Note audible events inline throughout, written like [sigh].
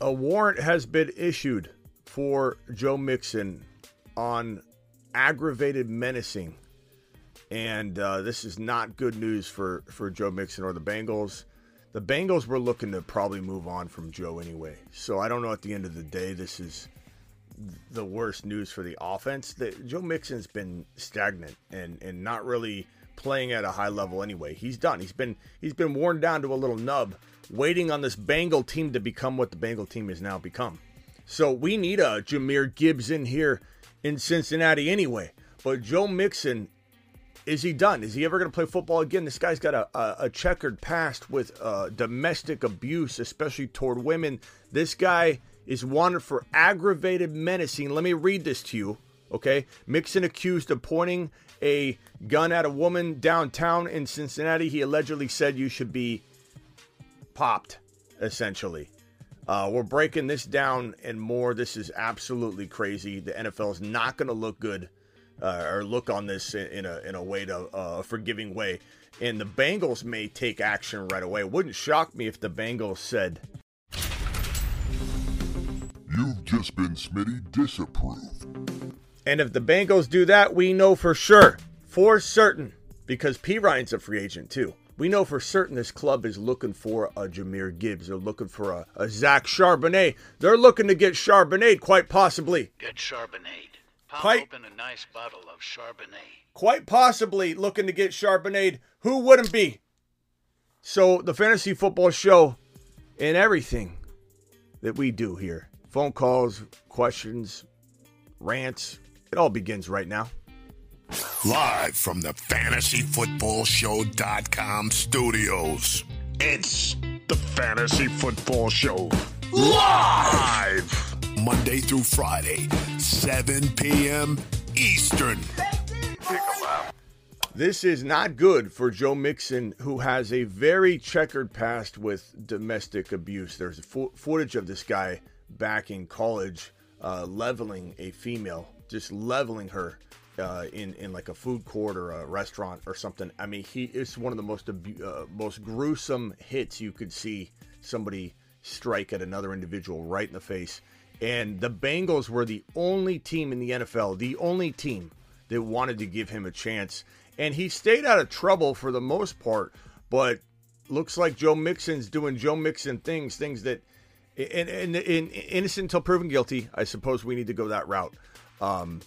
a warrant has been issued for Joe Mixon on aggravated menacing. And uh, this is not good news for, for Joe Mixon or the Bengals. The Bengals were looking to probably move on from Joe anyway. So I don't know at the end of the day, this is the worst news for the offense. The, Joe Mixon's been stagnant and, and not really playing at a high level anyway. He's done. He's been he's been worn down to a little nub, waiting on this Bengal team to become what the Bengal team has now become. So we need a Jahmyr Gibbs in here in Cincinnati anyway. But Joe Mixon, is he done? Is he ever going to play football again? This guy's got a, a, a checkered past with uh, domestic abuse, especially toward women. This guy is wanted for aggravated menacing. Let me read this to you, okay? Mixon accused of pointing a gun at a woman downtown in Cincinnati. He allegedly said you should be popped, essentially. Uh, we're breaking this down and more. This is absolutely crazy. The NFL is not going to look good uh, or look on this in, a in a way to uh, a forgiving way. And the Bengals may take action right away. It wouldn't shock me if the Bengals said, You've just been Smitty disapproved. And if the Bengals do that, we know for sure, for certain, because Perine's a free agent too. We know for certain this club is looking for a Jahmyr Gibbs. They're looking for a, a Zach Charbonnet. They're looking to get Charbonnet, quite possibly. Get Charbonnet. Pop Quite- open a nice bottle of Charbonnet. Quite possibly looking to get Charbonnet. Who wouldn't be? So, the Fantasy Football Show and everything that we do here phone calls, questions, rants it all begins right now. Live from the fantasyfootballshow.com studios. It's the Fantasy Football Show. Live! Monday through Friday, 7 p.m. Eastern. This is not good for Joe Mixon, who has a very checkered past with domestic abuse. There's fo- footage of this guy back in college uh, leveling a female, just leveling her uh, in in like a food court or a restaurant or something. I mean, he is one of the most abu- uh, most gruesome hits you could see somebody strike at another individual right in the face. And the Bengals were the only team in the NFL, the only team that wanted to give him a chance. And he stayed out of trouble for the most part, but looks like Joe Mixon's doing Joe Mixon things, things that, and, and, and innocent until proven guilty. I suppose we need to go that route. Um,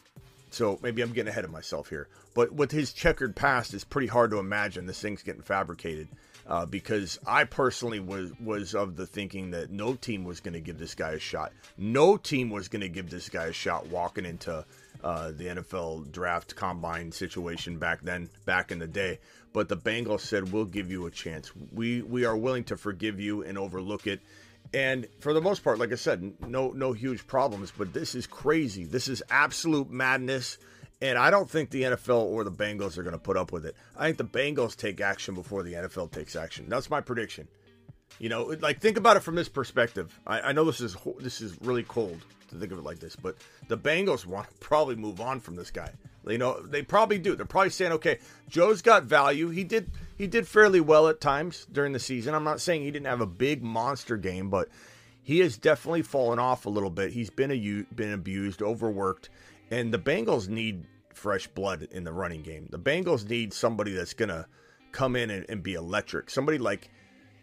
so maybe I'm getting ahead of myself here. But with his checkered past, it's pretty hard to imagine this thing's getting fabricated. Uh, because I personally was was of the thinking that no team was going to give this guy a shot. No team was going to give this guy a shot walking into uh, the NFL draft combine situation back then, back in the day. But the Bengals said, "We'll give you a chance. We we are willing to forgive you and overlook it." And for the most part, like I said, no no huge problems. But this is crazy. This is absolute madness. And I don't think the NFL or the Bengals are going to put up with it. I think the Bengals take action before the NFL takes action. That's my prediction. You know, like think about it from this perspective. I, I know this is this is really cold to think of it like this, but the Bengals [laughs] want to probably move on from this guy. You know, they probably do. They're probably saying, okay, Joe's got value. He did he did fairly well at times during the season. I'm not saying he didn't have a big monster game, but he has definitely fallen off a little bit. He's been a been abused, overworked, and the Bengals need fresh blood in the running game. The Bengals need somebody that's gonna come in and, and be electric. Somebody like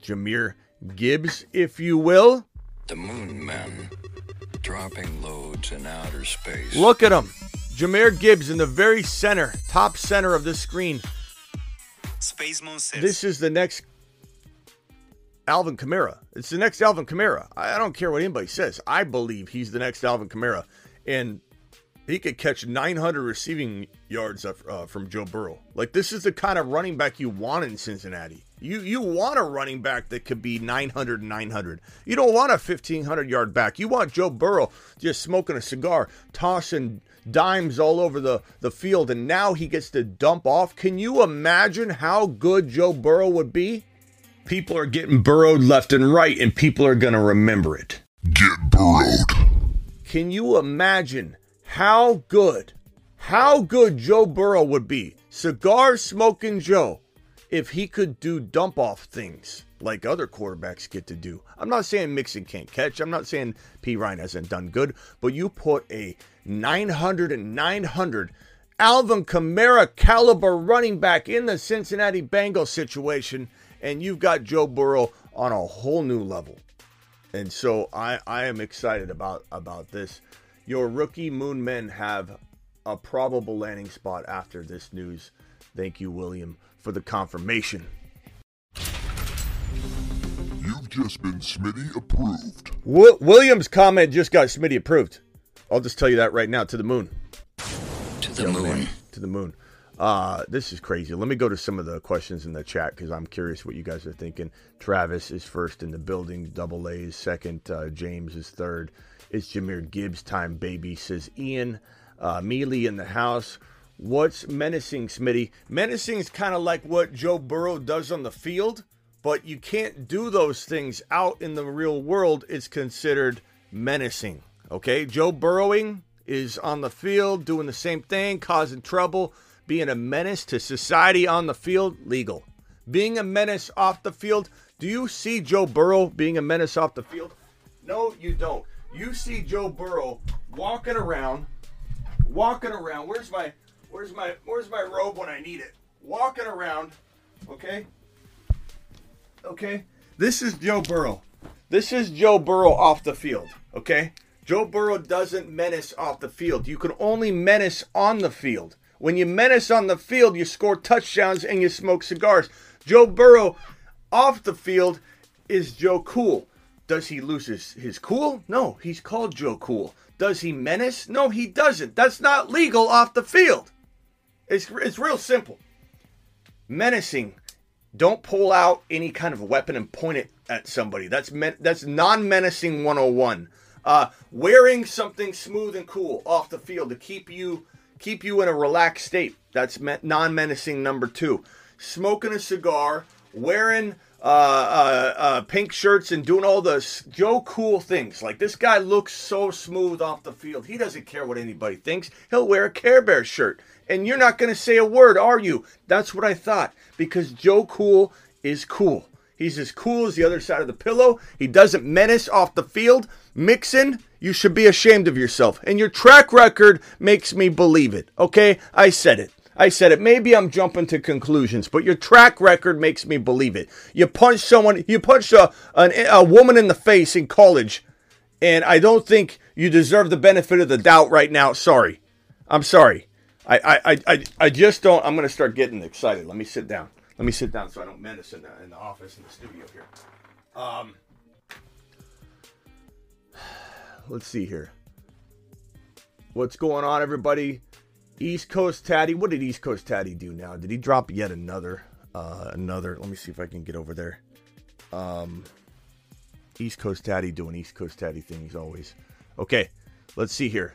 Jahmyr Gibbs, if you will. The moon men dropping loads in outer space. Look at him. Jahmyr Gibbs in the very center, top center of the screen. Space Moon says. This is the next Alvin Kamara. It's the next Alvin Kamara. I don't care what anybody says. I believe he's the next Alvin Kamara. And he could catch 900 receiving yards uh, from Joe Burrow. Like this is the kind of running back you want in Cincinnati. You you want a running back that could be 900 900. You don't want a 1500 yard back. You want Joe Burrow just smoking a cigar, tossing dimes all over the, the field, and now he gets to dump off. Can you imagine how good Joe Burrow would be? People are getting burrowed left and right, and people are going to remember it. Get burrowed. Can you imagine how good, how good Joe Burrow would be? Cigar smoking Joe if he could do dump off things like other quarterbacks get to do. I'm not saying Mixon can't catch. I'm not saying Perine hasn't done good, but you put a 900 and 900 Alvin Kamara caliber running back in the Cincinnati Bengals situation, and you've got Joe Burrow on a whole new level. And so I, I am excited about about this. Your rookie Moon Men have a probable landing spot after this news. Thank you, William, for the confirmation. You've just been Smitty approved. Wi- William's comment just got Smitty approved. I'll just tell you that right now. To the moon. To the moon. To the moon. Uh, this is crazy. Let me go to some of the questions in the chat because I'm curious what you guys are thinking. Travis is first in the building. Double A's second. Uh, James is third. It's Jahmyr Gibbs time, baby, says Ian. Uh, Mealy in the house. What's menacing, Smitty? Menacing is kind of like what Joe Burrow does on the field, but you can't do those things out in the real world. It's considered menacing. Okay? Joe Burrowing is on the field doing the same thing, causing trouble, being a menace to society on the field, legal. Being a menace off the field, do you see Joe Burrow being a menace off the field? No, you don't. You see Joe Burrow walking around, walking around. Where's my where's my where's my robe when I need it? Walking around, okay? Okay? This is Joe Burrow. This is Joe Burrow off the field, okay? Joe Burrow doesn't menace off the field. You can only menace on the field. When you menace on the field, you score touchdowns and you smoke cigars. Joe Burrow off the field is Joe Cool. Does he lose his, his cool? No, he's called Joe Cool. Does he menace? No, he doesn't. That's not legal off the field. It's, it's real simple. Menacing. Don't pull out any kind of weapon and point it at somebody. That's men- that's non-menacing 101. Uh, wearing something smooth and cool off the field to keep you keep you in a relaxed state. That's me- non-menacing number two. Smoking a cigar, wearing uh, uh, uh, pink shirts, and doing all the Joe cool things. Like this guy looks so smooth off the field. He doesn't care what anybody thinks. He'll wear a Care Bear shirt, and you're not going to say a word, are you? That's what I thought because Joe Cool is cool. He's as cool as the other side of the pillow. He doesn't menace off the field. Mixon, you should be ashamed of yourself. And your track record makes me believe it. Okay? I said it. I said it. Maybe I'm jumping to conclusions, but your track record makes me believe it. You punched someone, you punched a, an, a woman in the face in college, and I don't think you deserve the benefit of the doubt right now. Sorry. I'm sorry. I, I, I, I, just don't. I'm going to start getting excited. Let me sit down. Let me sit down so I don't menace in the, in the office, in the studio here. Um, [sighs] let's see here. What's going on, everybody? East Coast Tatty. What did East Coast Tatty do now? Did he drop yet another? Uh, another. Let me see if I can get over there. Um, East Coast Tatty doing East Coast Tatty things always. Okay, let's see here.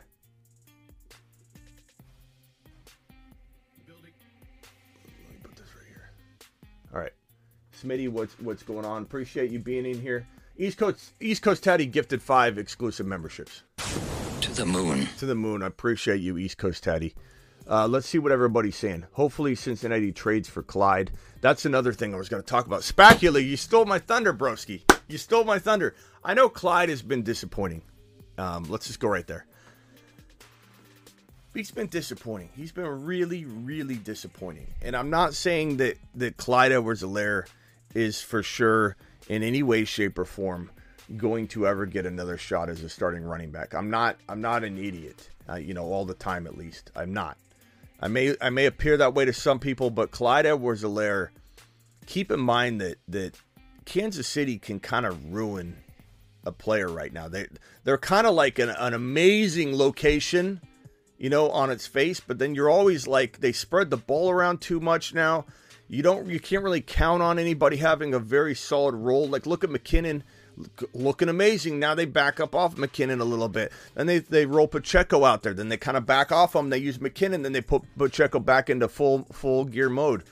Let me put this right here. All right, Smitty, what's what's going on? Appreciate you being in here. East Coast East Coast Tatty gifted five exclusive memberships To the moon. to the moon. I appreciate you, East Coast Tatty. Uh, let's see what everybody's saying. Hopefully, Cincinnati trades for Clyde. That's another thing I was going to talk about. Spacula, you stole my thunder, broski. You stole my thunder. I know Clyde has been disappointing. Um, let's just go right there. He's been disappointing. He's been really, really disappointing. And I'm not saying that that Clyde Edwards-Helaire is for sure in any way, shape, or form going to ever get another shot as a starting running back. I'm not. I'm not an idiot. Uh, you know, all the time at least. I'm not. I may I may appear that way to some people, but Clyde Edwards-Helaire. Keep in mind that that Kansas City can kind of ruin a player right now. They they're kind of like an, an amazing location, you know, on its face, but then you're always like they spread the ball around too much now. You don't you can't really count on anybody having a very solid role. Like look at McKinnon looking amazing. Now they back up off McKinnon a little bit. Then they they roll Pacheco out there. Then they kind of back off him. They use McKinnon. Then they put Pacheco back into full full gear mode.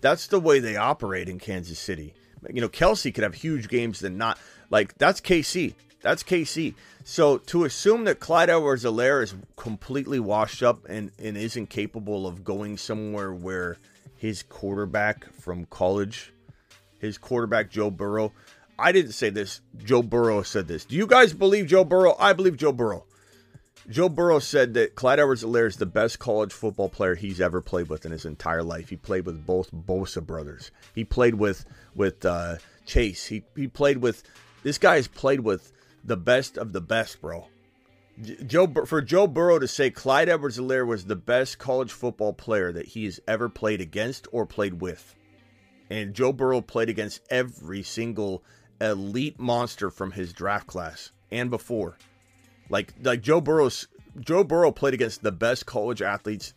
That's the way they operate in Kansas City. You know, Kelce could have huge games than not. Like that's KC. That's KC. So to assume that Clyde Edwards-Helaire is completely washed up and, and isn't capable of going somewhere where his quarterback from college, his quarterback Joe Burrow. I didn't say this. Joe Burrow said this. Do you guys believe Joe Burrow? I believe Joe Burrow. Joe Burrow said that Clyde Edwards-Helaire is the best college football player he's ever played with in his entire life. He played with both Bosa brothers. He played with with uh, Chase. He he played with this guy has played with the best of the best, bro. Joe for Joe Burrow to say Clyde Edwards-Helaire was the best college football player that he has ever played against or played with. And Joe Burrow played against every single elite monster from his draft class and before. Like like Joe Burrow's Joe Burrow played against the best college athletes,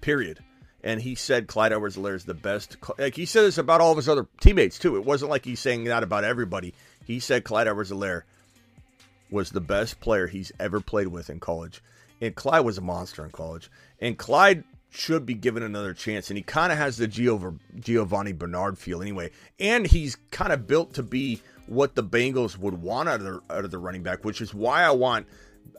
period. And he said Clyde Edwards-Helaire is the best. Like he said this about all of his other teammates too. It wasn't like he's saying that about everybody. He said Clyde Edwards-Helaire was the best player he's ever played with in college. And Clyde was a monster in college. And Clyde should be given another chance. And he kind of has the Giovani Bernard feel anyway. And he's kind of built to be what the Bengals would want out of the, out of the running back, which is why I want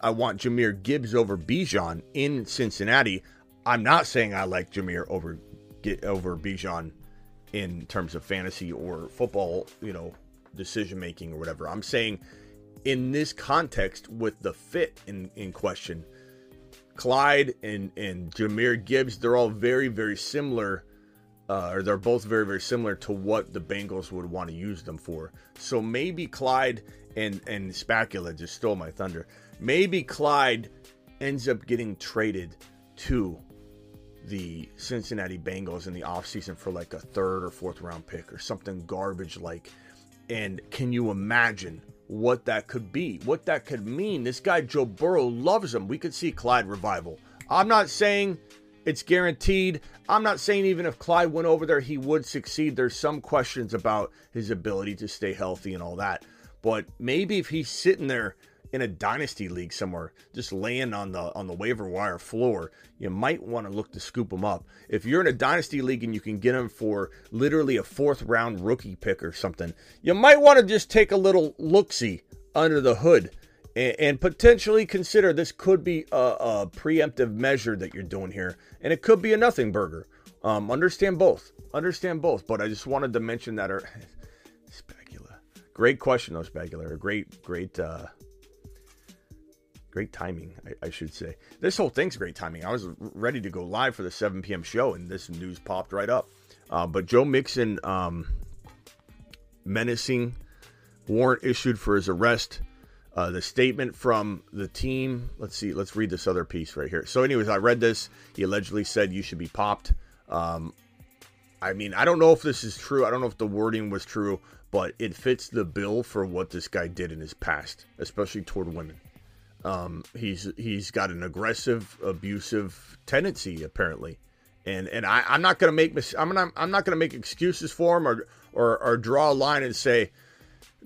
I want Jahmyr Gibbs over Bijan in Cincinnati. I'm not saying I like Jahmyr over over Bijan in terms of fantasy or football, you know, decision making or whatever. I'm saying in this context with the fit in, in question, Clyde and, and Jahmyr Gibbs, they're all very, very similar, uh, or they're both very, very similar to what the Bengals would want to use them for. So maybe Clyde and, and Spacula just stole my thunder. Maybe Clyde ends up getting traded to the Cincinnati Bengals in the offseason for like a third or fourth round pick or something garbage like. And can you imagine what that could be, what that could mean. This guy, Joe Burrow, loves him. We could see Clyde revival. I'm not saying it's guaranteed. I'm not saying even if Clyde went over there, he would succeed. There's some questions about his ability to stay healthy and all that. But maybe if he's sitting there in a dynasty league somewhere, just laying on the on the waiver wire floor, you might want to look to scoop him up. If you're in a dynasty league and you can get him for literally a fourth round rookie pick or something, you might want to just take a little look see under the hood and, and, potentially consider this could be a, a, preemptive measure that you're doing here, and it could be a nothing burger. Um, understand both. Understand both, but I just wanted to mention that. Or [laughs] Spacula, great question though, Spacula. Great, great. Uh, great timing, I, I, should say. This whole thing's great timing. I was ready to go live for the 7 p.m. show, and this news popped right up. Uh, but Joe Mixon um, menacing warrant issued for his arrest. Uh, the statement from the team. Let's see. Let's read this other piece right here. So, anyways, I read this. He allegedly said you should be popped. Um, I mean, I don't know if this is true. I don't know if the wording was true, but it fits the bill for what this guy did in his past, especially toward women. Um, he's he's got an aggressive, abusive tendency apparently, and and I, I'm not gonna make mis- I'm not I'm not gonna make excuses for him or or, or draw a line and say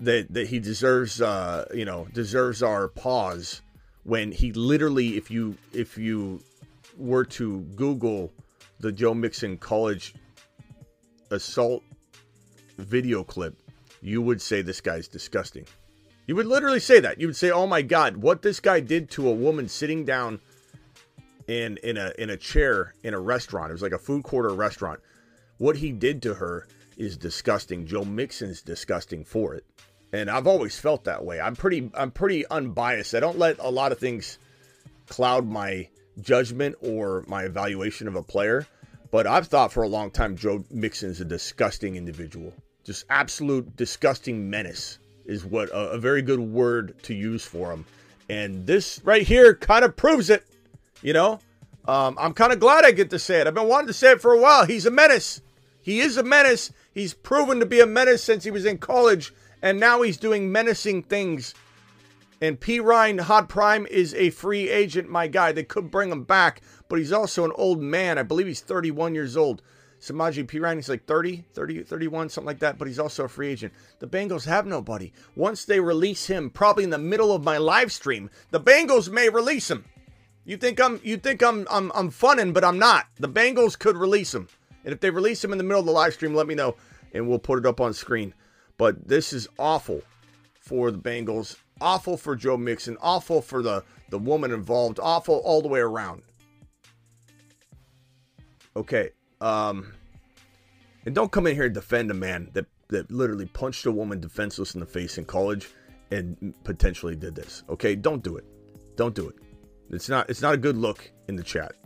that that he deserves uh, you know deserves our pause when he literally if you if you were to Google the Joe Mixon college assault video clip, you would say this guy's disgusting. You would literally say that. You would say, "Oh my God, what this guy did to a woman sitting down in in a in a chair in a restaurant. It was like a food court or restaurant. What he did to her is disgusting. Joe Mixon's disgusting for it, and I've always felt that way. I'm pretty I'm pretty unbiased. I don't let a lot of things cloud my judgment or my evaluation of a player. But I've thought for a long time Joe Mixon's a disgusting individual, just absolute disgusting menace is what a, a very good word to use for him. And this right here kind of proves it. You know, um, I'm kind of glad I get to say it. I've been wanting to say it for a while. He's a menace. He is a menace. He's proven to be a menace since he was in college, and now he's doing menacing things. And Perine Hot Prime is a free agent, my guy. They could bring him back, but he's also an old man. I believe he's 31 years old. Samaje Perine is like 30, 30, 31, something like that, but he's also a free agent. The Bengals have nobody. Once they release him, probably in the middle of my live stream, the Bengals may release him. You think I'm you think I'm I'm I'm funning, but I'm not. The Bengals could release him. And if they release him in the middle of the live stream, let me know and we'll put it up on screen. But this is awful for the Bengals, awful for Joe Mixon, awful for the the woman involved, awful all the way around. Okay, um, And don't come in here and defend a man that, that literally punched a woman defenseless in the face in college and potentially did this. Okay? Don't do it. Don't do it. It's not it's not a good look in the chat.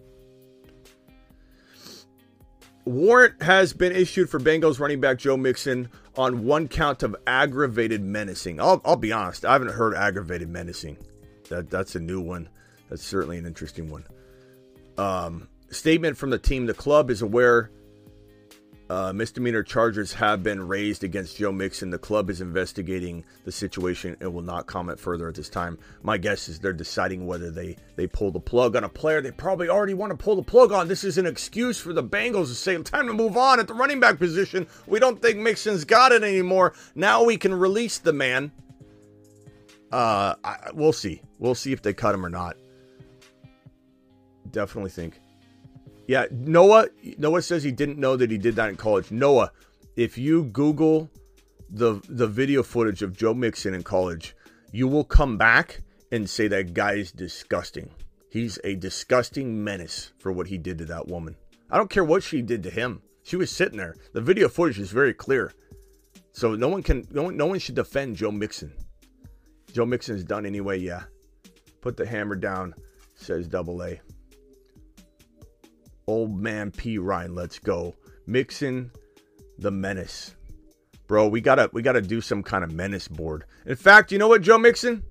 Warrant has been issued for Bengals running back Joe Mixon on one count of aggravated menacing. I'll, I'll be honest, I haven't heard aggravated menacing. That that's a new one. That's certainly an interesting one. Um, statement from the team: The club is aware uh, misdemeanor charges have been raised against Joe Mixon. The club is investigating the situation and will not comment further at this time. My guess is they're deciding whether they they pull the plug on a player they probably already want to pull the plug on. This is an excuse for the Bengals to say, "Time to move on at the running back position. We don't think Mixon's got it anymore. Now we can release the man." Uh, I, we'll see. We'll see if they cut him or not. Definitely think yeah, Noah. Noah says he didn't know that he did that in college. Noah, if you Google the the video footage of Joe Mixon in college, you will come back and say that guy is disgusting. He's a disgusting menace for what he did to that woman. I don't care what she did to him. She was sitting there. The video footage is very clear. So no one can no one no one should defend Joe Mixon. Joe Mixon is done anyway, yeah. Put the hammer down, says double A. Old man Perine, let's go. Mixon the menace. Bro, we gotta we gotta do some kind of menace board. In fact, you know what, Joe Mixon?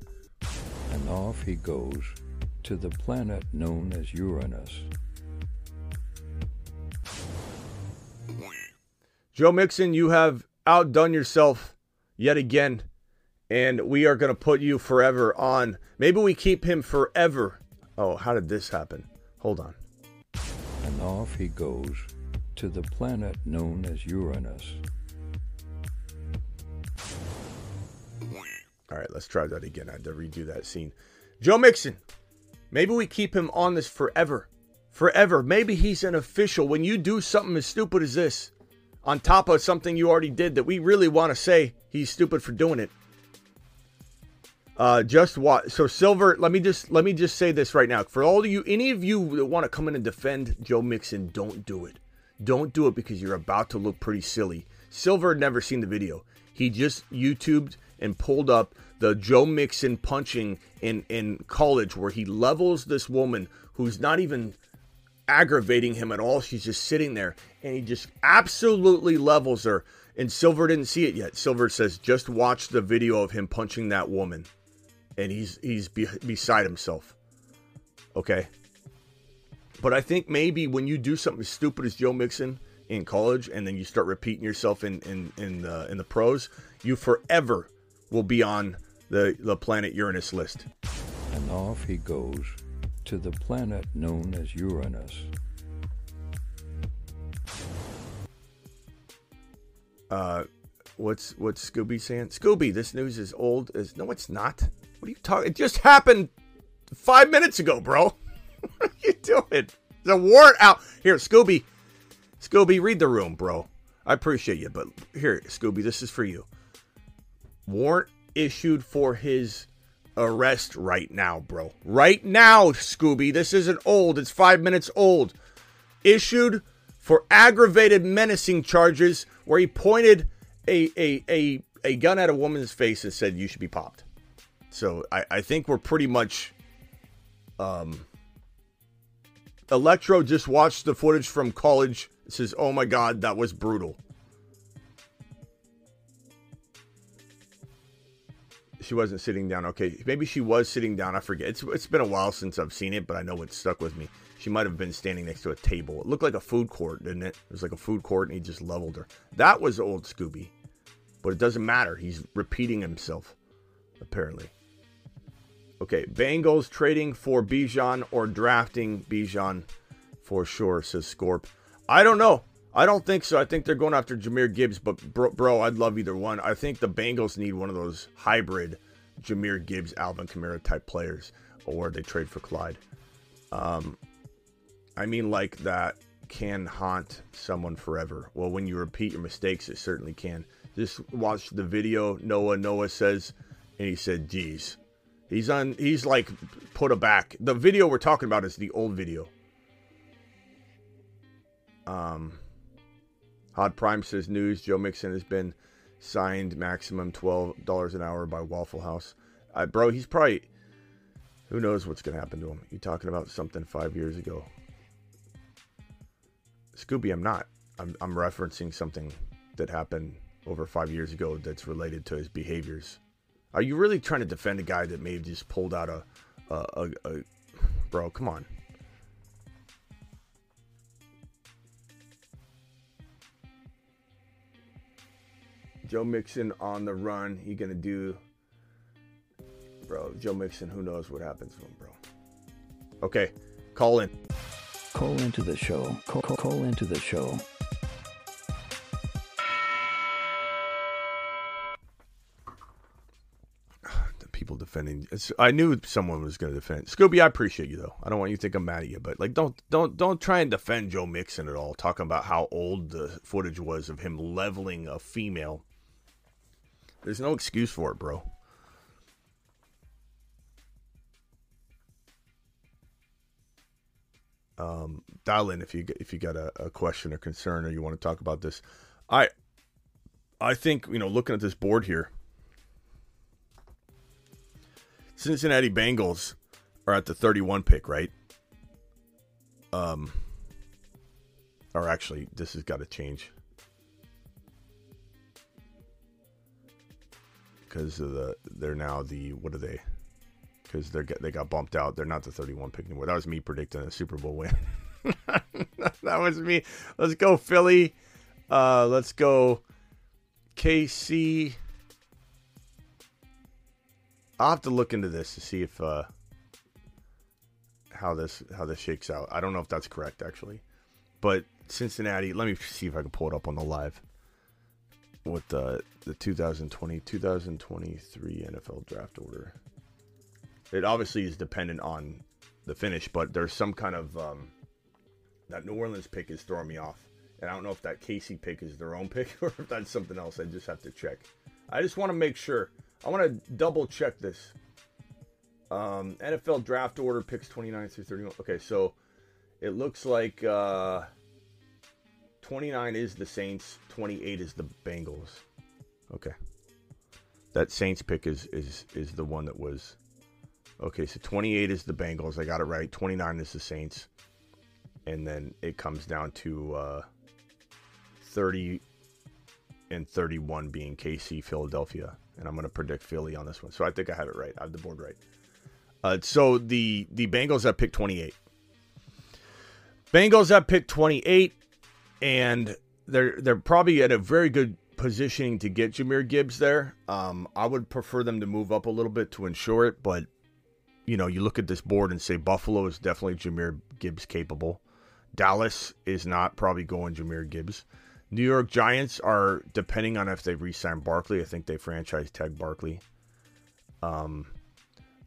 And off he goes to the planet known as Uranus. Joe Mixon, you have outdone yourself yet again, and we are gonna put you forever on. Maybe we keep him forever. Oh, how did this happen? Hold on and off he goes to the planet known as Uranus. All right, let's try that again. I had to redo that scene. Joe Mixon, maybe we keep him on this forever. Forever. Maybe he's an official. When you do something as stupid as this, on top of something you already did that we really want to say he's stupid for doing it, uh, just what? So Silver, let me just let me just say this right now. For all of you, any of you that want to come in and defend Joe Mixon, don't do it. Don't do it because you're about to look pretty silly. Silver had never seen the video. He just YouTubed and pulled up the Joe Mixon punching in in college where he levels this woman who's not even aggravating him at all. She's just sitting there and he just absolutely levels her. And Silver didn't see it yet. Silver says, just watch the video of him punching that woman and he's he's be, beside himself. Okay. But I think maybe when you do something as stupid as Joe Mixon in college, and then you start repeating yourself in in in the in the pros, you forever will be on the the planet Uranus list. And off he goes to the planet known as Uranus. Uh, what's what's Scooby saying? Scooby, this news is old as no, it's not. What are you talking? It just happened five minutes ago, bro. [laughs] what are you doing? The warrant out here, Scooby. Scooby, read the room, bro. I appreciate you, but here, Scooby, this is for you. Warrant issued for his arrest right now, bro. Right now, Scooby. This isn't old. It's five minutes old. Issued for aggravated menacing charges where he pointed a, a, a, a gun at a woman's face and said, You should be popped. So I, I think we're pretty much. Um, Electro just watched the footage from college. Says, "Oh my god, that was brutal." She wasn't sitting down. Okay, maybe she was sitting down. I forget. It's it's been a while since I've seen it, but I know it stuck with me. She might have been standing next to a table. It looked like a food court, didn't it? It was like a food court, and he just leveled her. That was old Scooby, but it doesn't matter. He's repeating himself, apparently. Okay, Bengals trading for Bijan or drafting Bijan for sure, says Scorp. I don't know. I don't think so. I think they're going after Jahmyr Gibbs, but bro, bro, I'd love either one. I think the Bengals need one of those hybrid Jahmyr Gibbs, Alvin Kamara type players, or they trade for Clyde. Um, I mean, like that can haunt someone forever. Well, when you repeat your mistakes, it certainly can. Just watch the video. Noah Noah says, and he said, "Geez, He's on. He's like put a back. The video we're talking about is the old video. Um, Hot Prime says news. Joe Mixon has been signed maximum twelve dollars an hour by Waffle House. Bro, he's probably who knows what's gonna happen to him. You talking about something five years ago? Scooby, I'm not. I'm I'm referencing something that happened over five years ago that's related to his behaviors. Are you really trying to defend a guy that maybe just pulled out a, a, a, a bro? Come on. Joe Mixon on the run. He gonna do, bro. Joe Mixon. Who knows what happens to him, bro? Okay, call in. Call into the show. Call, call, call into the show. [sighs] the people defending. I knew someone was going to defend Scooby. I appreciate you though. I don't want you to think I'm mad at you, but like, don't don't don't try and defend Joe Mixon at all. Talking about how old the footage was of him leveling a female. There's no excuse for it, bro. Um, dial in if you if you got a, a question or concern or you want to talk about this. I I think you know looking at this board here. Cincinnati Bengals are at the 31 pick, right? Um, or actually, this has got to change because of the they're now the what are they? Because they they got bumped out. They're not the 31 pick anymore. That was me predicting a Super Bowl win. [laughs] that was me. Let's go Philly. Uh, let's go KC. I'll have to look into this to see if uh, how this how this shakes out. I don't know if that's correct actually, but Cincinnati. Let me see if I can pull it up on the live with the the 2020 2023 NFL draft order. It obviously is dependent on the finish, but there's some kind of um, that New Orleans pick is throwing me off, and I don't know if that KC pick is their own pick [laughs] or if that's something else. I just have to check. I just want to make sure. I want to double check this. Um, NFL draft order picks 29 through 31. Okay, so it looks like uh, 29 is the Saints, 28 is the Bengals. Okay. That Saints pick is is is the one that was Okay, so 28 is the Bengals. I got it right. 29 is the Saints. And then it comes down to uh, 30 and 31 being KC, Philadelphia. And I'm going to predict Philly on this one. So I think I have it right. I have the board right. Uh, so the the Bengals have picked 28. Bengals have picked 28, and they're they're probably at a very good positioning to get Jahmyr Gibbs there. Um, I would prefer them to move up a little bit to ensure it, but you know, you look at this board and say Buffalo is definitely Jahmyr Gibbs capable. Dallas is not probably going Jahmyr Gibbs. New York Giants are depending on if they re-sign Barkley. I think they franchise tag Barkley. Um,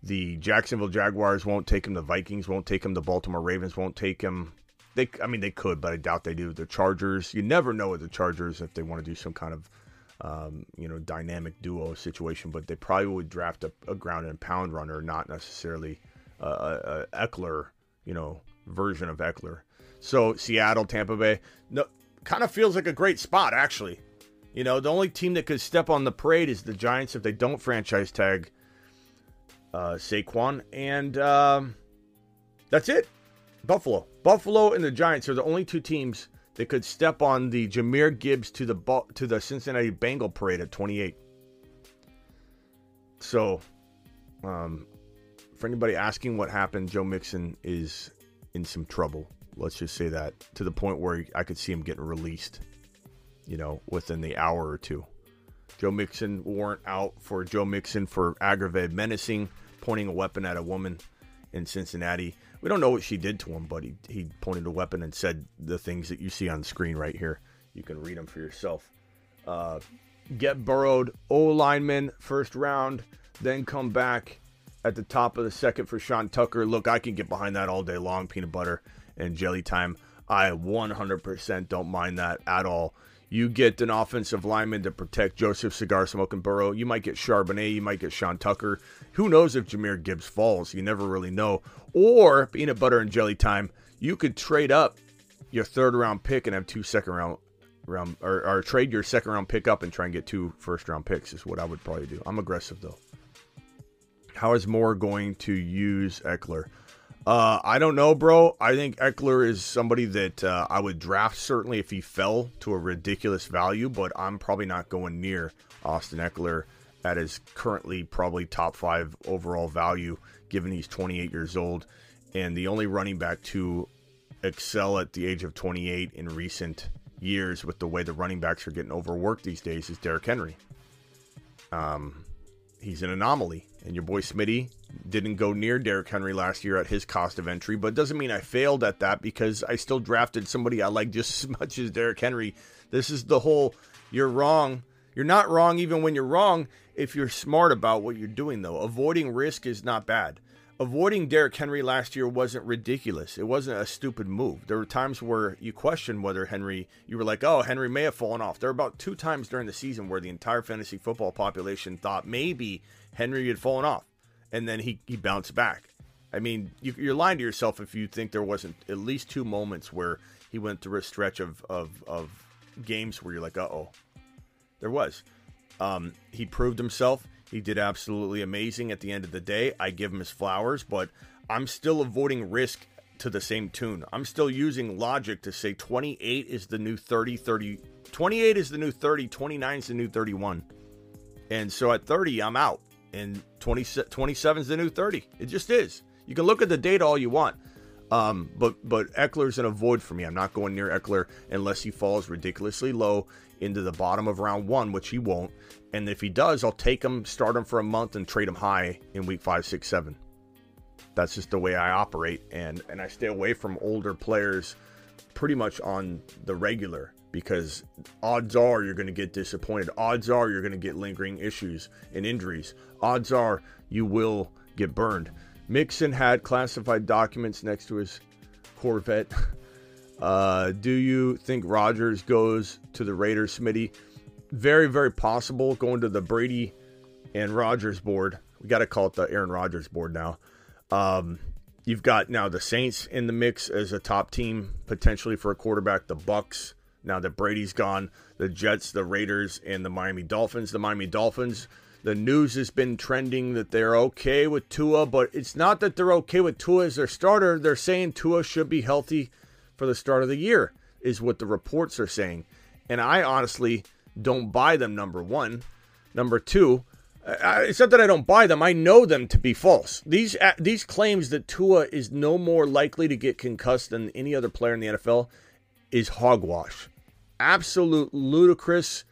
the Jacksonville Jaguars won't take him. The Vikings won't take him. The Baltimore Ravens won't take him. They, I mean, they could, but I doubt they do. The Chargers, you never know with the Chargers if they want to do some kind of, um, you know, dynamic duo situation. But they probably would draft a, a ground and pound runner, not necessarily a, a, a Ekeler, you know, version of Ekeler. So Seattle, Tampa Bay, no, kind of feels like a great spot actually. You know, the only team that could step on the parade is the Giants if they don't franchise tag uh, Saquon, and um, that's it. Buffalo, Buffalo, and the Giants are the only two teams that could step on the Jahmyr Gibbs to the to the Cincinnati Bengal parade at 28. So, um, for anybody asking what happened, Joe Mixon is in some trouble. Let's just say that to the point where I could see him getting released, you know, within the hour or two. Joe Mixon warrant out for Joe Mixon for aggravated menacing, pointing a weapon at a woman in Cincinnati. We don't know what she did to him, but he, he pointed a weapon and said the things that you see on screen right here. You can read them for yourself. Uh, get burrowed, O lineman, first round, then come back at the top of the second for Sean Tucker. Look, I can get behind that all day long, peanut butter and jelly time. I 100% don't mind that at all. You get an offensive lineman to protect Joseph Cigar Smoking Burrow. You might get Charbonnet. You might get Sean Tucker. Who knows if Jahmyr Gibbs falls? You never really know. Or peanut butter and jelly time. You could trade up your third round pick and have two second round round or, or trade your second round pick up and try and get two first round picks is what I would probably do. I'm aggressive though. How is Moore going to use Ekeler? Uh, I don't know, bro. I think Ekeler is somebody that uh, I would draft certainly if he fell to a ridiculous value, but I'm probably not going near Austin Ekeler at his currently probably top five overall value, given he's 28 years old and the only running back to excel at the age of 28 in recent years with the way the running backs are getting overworked these days is Derrick Henry. Um, he's an anomaly, and your boy Smitty didn't go near Derrick Henry last year at his cost of entry, but doesn't mean I failed at that because I still drafted somebody I like just [laughs] as much as Derrick Henry. This is the whole you're wrong. You're not wrong even when you're wrong if you're smart about what you're doing, though. Avoiding risk is not bad avoiding Derrick Henry last year wasn't ridiculous. It wasn't a stupid move. There were times where you questioned whether Henry, you were like, oh, Henry may have fallen off. There were about two times during the season where the entire fantasy football population thought maybe Henry had fallen off, and then he, he bounced back. I mean, you, you're lying to yourself if you think there wasn't at least two moments where he went through a stretch of, of, of games where you're like, uh oh. There was. Um, he proved himself. He did absolutely amazing at the end of the day. I give him his flowers, but I'm still avoiding risk to the same tune. I'm still using logic to say 28 is the new 30, 30. 28 is the new 30, 29 is the new 31. And so at 30, I'm out. And 20, 27 is the new 30. It just is. You can look at the data all you want. Um, but but Ekeler's in a void for me. I'm not going near Eckler unless he falls ridiculously low into the bottom of round one, which he won't. And if he does, I'll take him, start him for a month, and trade him high in week five, six, seven. That's just the way I operate, and and I stay away from older players pretty much on the regular because odds are you're going to get disappointed. Odds are you're going to get lingering issues and injuries. Odds are you will get burned. Mixon had classified documents next to his Corvette. [laughs] Uh, do you think Rodgers goes to the Raiders, Smitty? Very, very possible going to the Brady and Rodgers board. We got to call it the Aaron Rodgers board now. Um, you've got now the Saints in the mix as a top team potentially for a quarterback. The Bucs now that Brady's gone. The Jets, the Raiders, and the Miami Dolphins. The Miami Dolphins. The news has been trending that they're okay with Tua, but it's not that they're okay with Tua as their starter. They're saying Tua should be healthy for the start of the year, is what the reports are saying. And I honestly don't buy them, number one. Number two, it's not that I don't buy them. I know them to be false. These uh, these claims that Tua is no more likely to get concussed than any other player in the NFL is hogwash. Absolute ludicrous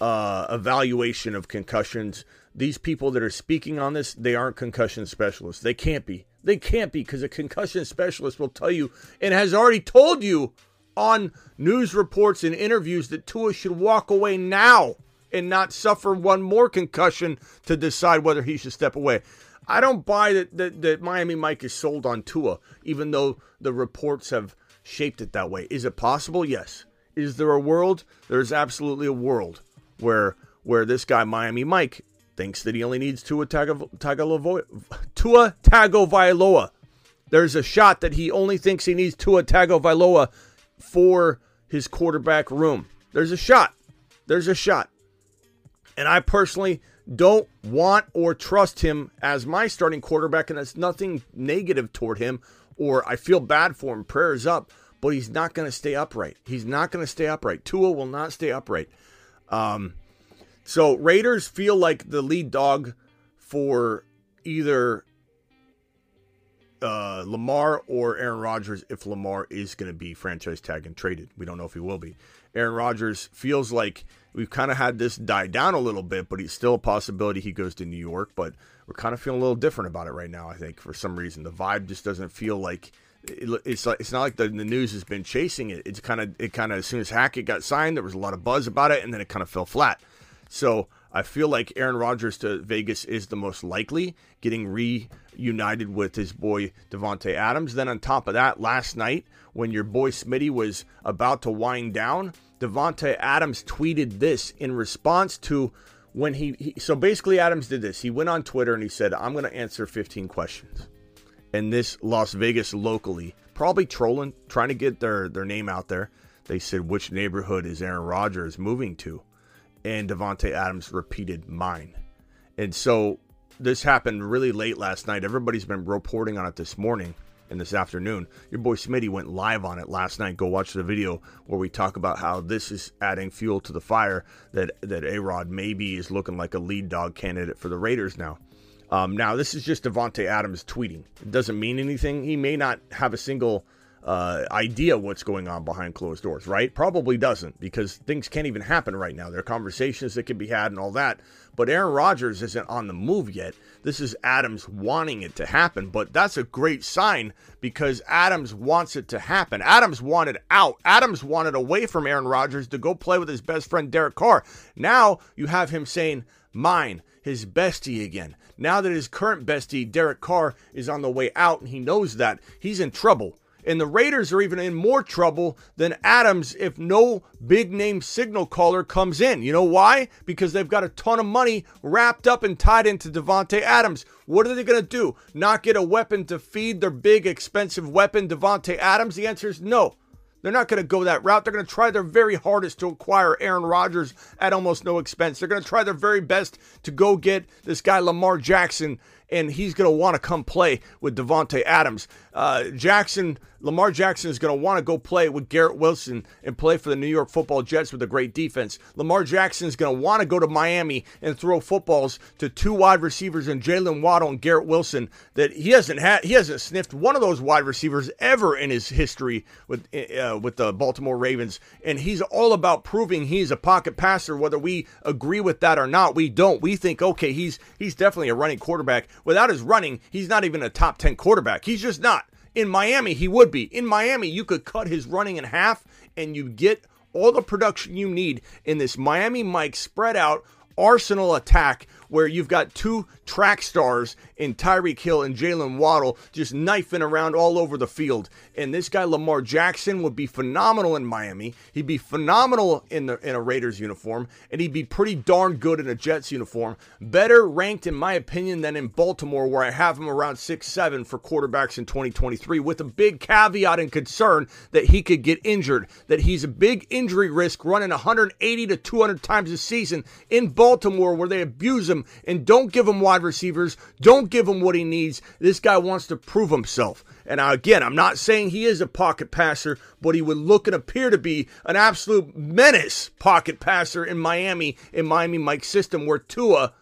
uh, evaluation of concussions. These people that are speaking on this, they aren't concussion specialists. They can't be. They can't be because a concussion specialist will tell you and has already told you on news reports and interviews that Tua should walk away now and not suffer one more concussion to decide whether he should step away. I don't buy that, that, that Miami Mike is sold on Tua, even though the reports have shaped it that way. Is it possible? Yes. Is there a world? There's absolutely a world where where this guy Miami Mike thinks that he only needs Tua Tagovailoa. Tua Tagovailoa. There's a shot that he only thinks he needs Tua Tagovailoa for his quarterback room. There's a shot. There's a shot. And I personally don't want or trust him as my starting quarterback, and that's nothing negative toward him, or I feel bad for him. Prayers up, but he's not going to stay upright. He's not going to stay upright. Tua will not stay upright. Um, so Raiders feel like the lead dog for either uh, Lamar or Aaron Rodgers if Lamar is going to be franchise tag and traded. We don't know if he will be. Aaron Rodgers feels like we've kind of had this die down a little bit, but he's still a possibility he goes to New York. But we're kind of feeling a little different about it right now. I think for some reason the vibe just doesn't feel like it's like it's not like the, the news has been chasing it. It's kind of it kind of as soon as Hackett got signed, there was a lot of buzz about it, and then it kind of fell flat. So I feel like Aaron Rodgers to Vegas is the most likely, getting reunited with his boy Davante Adams. Then on top of that, last night when your boy Smitty was about to wind down, Davante Adams tweeted this in response to when he, he so basically Adams did this. He went on Twitter and he said, "I'm going to answer 15 questions." And this Las Vegas locally, probably trolling, trying to get their their name out there They said, Which neighborhood is Aaron Rodgers moving to? And Davante Adams repeated, Mine. And so this happened really late last night. Everybody's been reporting on it this morning and this afternoon. Your boy Smitty went live on it last night. Go watch the video where we talk about how this is adding fuel to the fire that that Rod maybe is looking like a lead dog candidate for the Raiders now. Um, now this is just Davante Adams tweeting. It doesn't mean anything. He may not have a single uh, idea what's going on behind closed doors, right? Probably doesn't because things can't even happen right now. There are conversations that can be had and all that. But Aaron Rodgers isn't on the move yet. This is Adams wanting it to happen, but that's a great sign because Adams wants it to happen. Adams wanted out. Adams wanted away from Aaron Rodgers to go play with his best friend Derek Carr. Now you have him saying, mine, his bestie again. Now that his current bestie, Derek Carr, is on the way out and he knows that, he's in trouble. And the Raiders are even in more trouble than Adams if no big name signal caller comes in. You know why? Because they've got a ton of money wrapped up and tied into Davante Adams. What are they going to do? Not get a weapon to feed their big expensive weapon, Davante Adams? The answer is no. They're not going to go that route. They're going to try their very hardest to acquire Aaron Rodgers at almost no expense. They're going to try their very best to go get this guy Lamar Jackson and he's going to want to come play with Davante Adams. Uh, Jackson, Lamar Jackson is going to want to go play with Garrett Wilson and play for the New York Football Jets with a great defense. Lamar Jackson is going to want to go to Miami and throw footballs to two wide receivers and Jaylen Waddle and Garrett Wilson that he hasn't had. He hasn't sniffed one of those wide receivers ever in his history with uh, with the Baltimore Ravens, and he's all about proving he's a pocket passer. Whether we agree with that or not, we don't. We think okay, he's he's definitely a running quarterback. Without his running, he's not even a top 10 quarterback. He's just not. In Miami, he would be. In Miami, you could cut his running in half and you get all the production you need in this Miami Mike spread out arsenal attack where you've got two track stars in Tyreek Hill and Jaylen Waddle just knifing around all over the field. And this guy Lamar Jackson would be phenomenal in Miami. He'd be phenomenal in the in a Raiders uniform, and he'd be pretty darn good in a Jets uniform. Better ranked in my opinion than in Baltimore, where I have him around six seven for quarterbacks in 2023, with a big caveat and concern that he could get injured. That he's a big injury risk running 180 to 200 times a season in Baltimore, where they abuse him and don't give him wide receivers, don't give him what he needs. This guy wants to prove himself. And again, I'm not saying he is a pocket passer, but he would look and appear to be an absolute menace pocket passer in Miami, in Miami Mike's system, where Tua,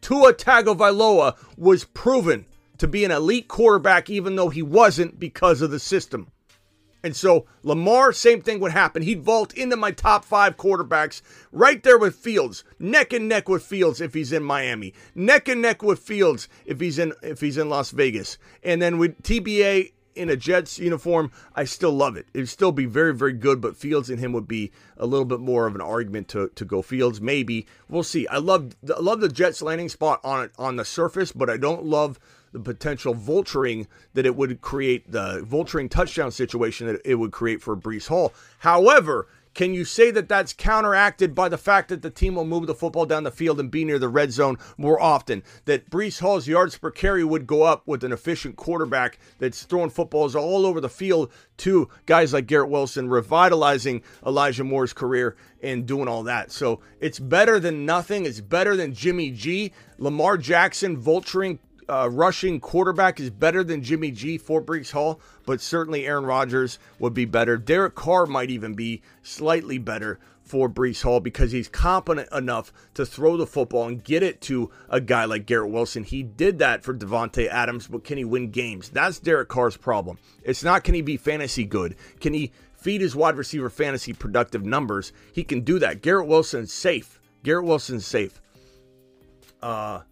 Tua Tagovailoa was proven to be an elite quarterback, even though he wasn't because of the system. And so Lamar, same thing would happen. He'd vault into my top five quarterbacks right there with Fields, neck and neck with Fields if he's in Miami, neck and neck with Fields if he's in if he's in Las Vegas, and then with TBA in a Jets uniform, I still love it. It'd still be very, very good, but Fields and him would be a little bit more of an argument to, to go Fields. Maybe we'll see. I love I love the Jets landing spot on on the surface, but I don't love the potential vulturing that it would create, the vulturing touchdown situation that it would create for Breece Hall. However, can you say that that's counteracted by the fact that the team will move the football down the field and be near the red zone more often? That Breece Hall's yards per carry would go up with an efficient quarterback that's throwing footballs all over the field to guys like Garrett Wilson, revitalizing Elijah Moore's career and doing all that. So it's better than nothing. It's better than Jimmy G. Lamar Jackson vulturing uh, rushing quarterback is better than Jimmy G for Breece Hall, but certainly Aaron Rodgers would be better. Derek Carr might even be slightly better for Breece Hall because he's competent enough to throw the football and get it to a guy like Garrett Wilson. He did that for Davante Adams, but can he win games? That's Derek Carr's problem. It's not can he be fantasy good? Can he feed his wide receiver fantasy productive numbers? He can do that. Garrett Wilson's safe. Garrett Wilson's safe. Uh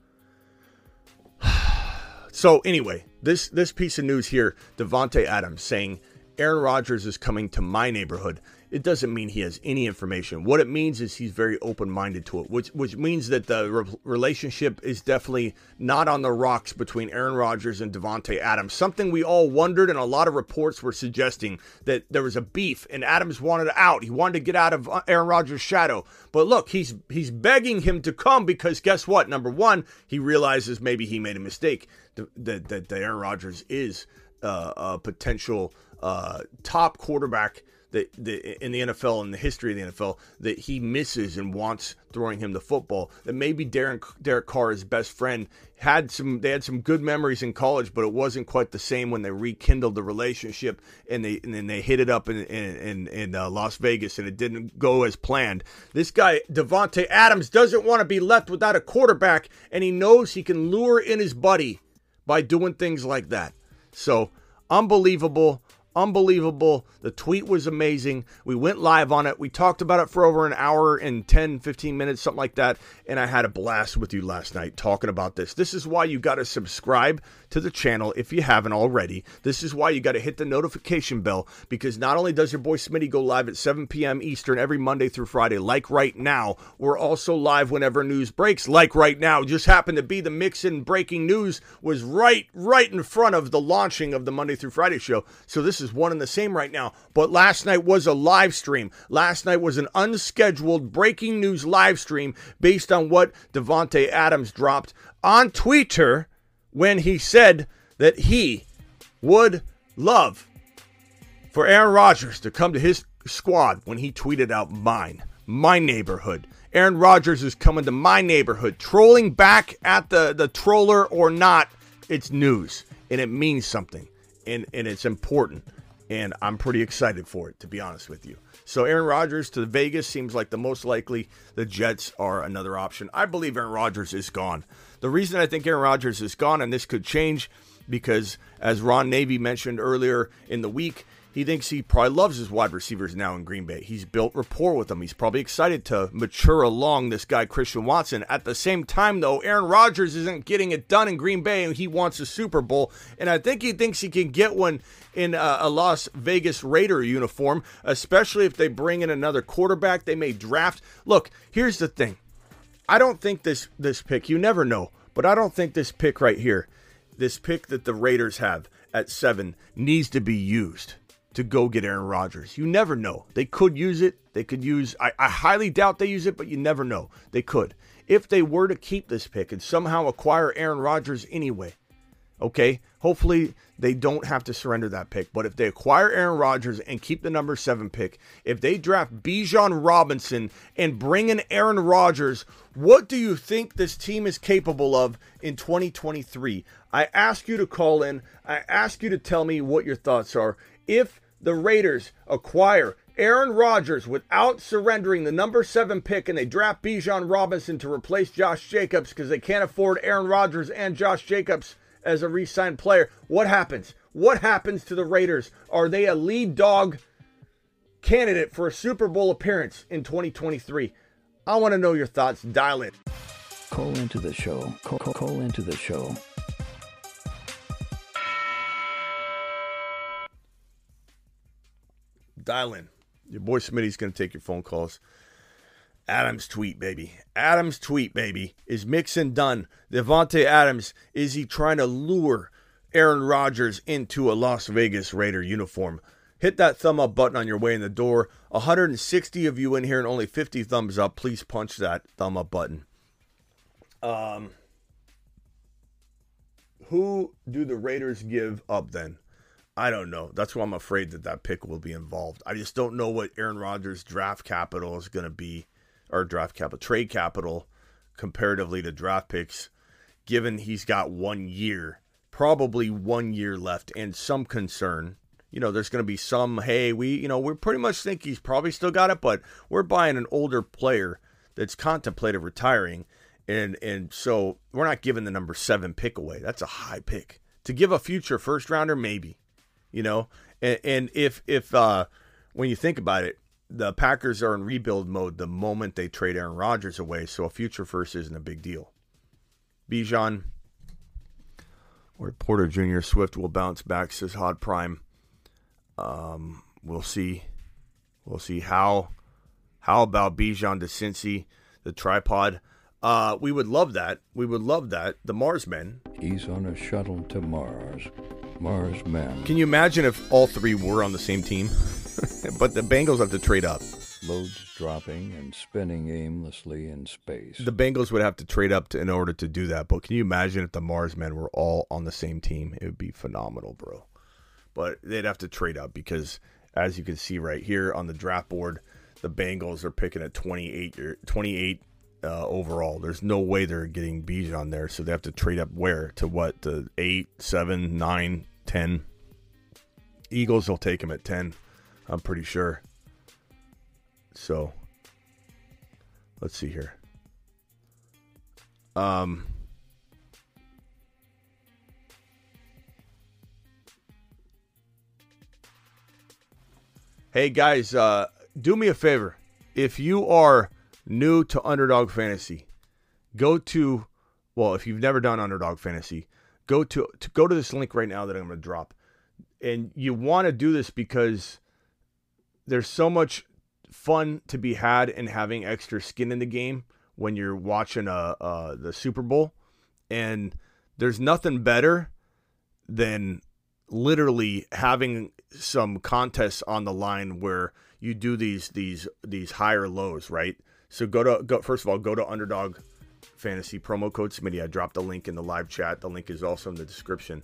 [sighs] so anyway, this this piece of news here, Davante Adams saying Aaron Rodgers is coming to my neighborhood. It doesn't mean he has any information. What it means is he's very open-minded to it, which which means that the re- relationship is definitely not on the rocks between Aaron Rodgers and Davante Adams. Something we all wondered, and a lot of reports were suggesting that there was a beef, and Adams wanted out. He wanted to get out of Aaron Rodgers' shadow. But look, he's he's begging him to come because guess what? Number one, he realizes maybe he made a mistake. That that Aaron Rodgers is uh, a potential uh, top quarterback that, that in the NFL and the history of the NFL that he misses and wants throwing him the football. That maybe Derek Carr, his best friend, had some they had some good memories in college, but it wasn't quite the same when they rekindled the relationship and they and then they hit it up in in in, in uh, Las Vegas and it didn't go as planned. This guy Davante Adams doesn't want to be left without a quarterback, and he knows he can lure in his buddy by doing things like that. So unbelievable. Unbelievable. The tweet was amazing. We went live on it. We talked about it for over an hour and 10, 15 minutes, something like that. And I had a blast with you last night talking about this. This is why you got to subscribe to the channel if you haven't already. This is why you got to hit the notification bell because not only does your boy Smitty go live at 7 p.m. Eastern every Monday through Friday, like right now, we're also live whenever news breaks, like right now. Just happened to be the Mixon breaking news was right, right in front of the launching of the Monday through Friday show. So this is one and the same right now. But last night was a live stream. Last night was an unscheduled breaking news live stream based on what Davante Adams dropped on Twitter when he said that he would love for Aaron Rodgers to come to his squad when he tweeted out mine, my neighborhood. Aaron Rodgers is coming to my neighborhood. Trolling back at the, the troller or not, it's news and it means something and, and it's important. And I'm pretty excited for it, to be honest with you. So Aaron Rodgers to Vegas seems like the most likely. The Jets are another option. I believe Aaron Rodgers is gone. The reason I think Aaron Rodgers is gone, and this could change, because as Ron Navy mentioned earlier in the week, he thinks he probably loves his wide receivers now in Green Bay. He's built rapport with them. He's probably excited to mature along this guy, Christian Watson. At the same time, though, Aaron Rodgers isn't getting it done in Green Bay and he wants a Super Bowl. And I think he thinks he can get one in a, a Las Vegas Raider uniform, especially if they bring in another quarterback they may draft. Look, here's the thing. I don't think this this pick, you never know, but I don't think this pick right here, this pick that the Raiders have at seven, needs to be used to go get Aaron Rodgers. You never know. They could use it. They could use, I, I highly doubt they use it, but you never know. They could. If they were to keep this pick and somehow acquire Aaron Rodgers anyway, okay, hopefully they don't have to surrender that pick. But if they acquire Aaron Rodgers and keep the number seven pick, if they draft Bijan Robinson and bring in Aaron Rodgers, what do you think this team is capable of in 2023? I ask you to call in. I ask you to tell me what your thoughts are. If the Raiders acquire Aaron Rodgers without surrendering the number seven pick and they draft Bijan Robinson to replace Josh Jacobs because they can't afford Aaron Rodgers and Josh Jacobs as a re signed player, what happens? What happens to the Raiders? Are they a lead dog candidate for a Super Bowl appearance in 2023? I want to know your thoughts. Dial in. Call into the show. Call, call, call into the show. Dial in. Your boy Smitty's going to take your phone calls. Adams tweet, baby. Adams tweet, baby. Is Mixon done? Davante Adams, is he trying to lure Aaron Rodgers into a Las Vegas Raider uniform? Hit that thumb up button on your way in the door. 160 of you in here and only 50 thumbs up. Please punch that thumb up button. Um, who do the Raiders give up then? I don't know. That's why I'm afraid that that pick will be involved. I just don't know what Aaron Rodgers' draft capital is going to be, or draft capital, trade capital, comparatively to draft picks, given he's got one year, probably one year left, and some concern. You know, there's going to be some, hey, we, you know, we pretty much think he's probably still got it, but we're buying an older player that's contemplated retiring. And and so we're not giving the number seven pick away. That's a high pick. To give a future first rounder, maybe you know. And, and if if uh, when you think about it, the Packers are in rebuild mode the moment they trade Aaron Rodgers away, so a future first isn't a big deal. Bijan or Porter Jr. Swift will bounce back, says Hot Prime. Um, we'll see. We'll see how. How about Bijan to Cincy, the tripod? Uh, we would love that. We would love that. The Mars men. He's on a shuttle to Mars. Mars men. Can you imagine if all three were on the same team? [laughs] but the Bengals have to trade up. Loads dropping and spinning aimlessly in space. The Bengals would have to trade up to, in order to do that. But can you imagine if the Mars men were all on the same team? It would be phenomenal, bro. But they'd have to trade up because as you can see right here on the draft board, the Bengals are picking at 28, year- 28 uh, overall. There's no way they're getting Bijan there, so they have to trade up where to what the eight, seven, nine, ten. Eagles will take him at ten. I'm pretty sure. So let's see here. Um. Hey guys, uh, do me a favor. If you are new to Underdog Fantasy, go to well, if you've never done Underdog Fantasy, go to, to go to this link right now that I'm going to drop. And you want to do this because there's so much fun to be had in having extra skin in the game when you're watching uh, uh, the Super Bowl. And there's nothing better than literally having some contests on the line where you do these these these higher lows, right? So go to go first of all go to Underdog Fantasy promo code Smitty. I dropped the link in the live chat. The link is also in the description.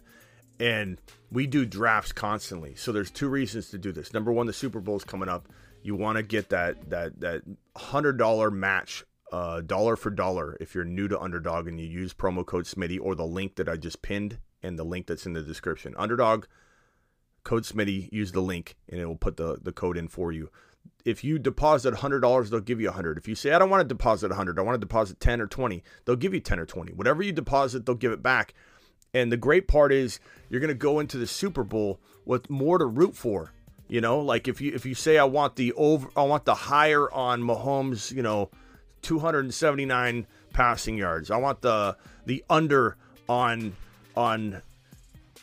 And we do drafts constantly. So there's two reasons to do this. Number one, the Super Bowl is coming up. You want to get that that that hundred dollar match, uh, dollar for dollar. If you're new to Underdog and you use promo code Smitty or the link that I just pinned and the link that's in the description. Underdog code Smitty. Use the link and it will put the the code in for you. If you deposit hundred dollars, they'll give you a hundred. If you say I don't want to deposit a hundred, I want to deposit ten or twenty, they'll give you ten or twenty. Whatever you deposit, they'll give it back. And the great part is you're going to go into the Super Bowl with more to root for. You know, like if you if you say I want the over, I want the higher on Mahomes, you know, 279 passing yards. I want the the under on on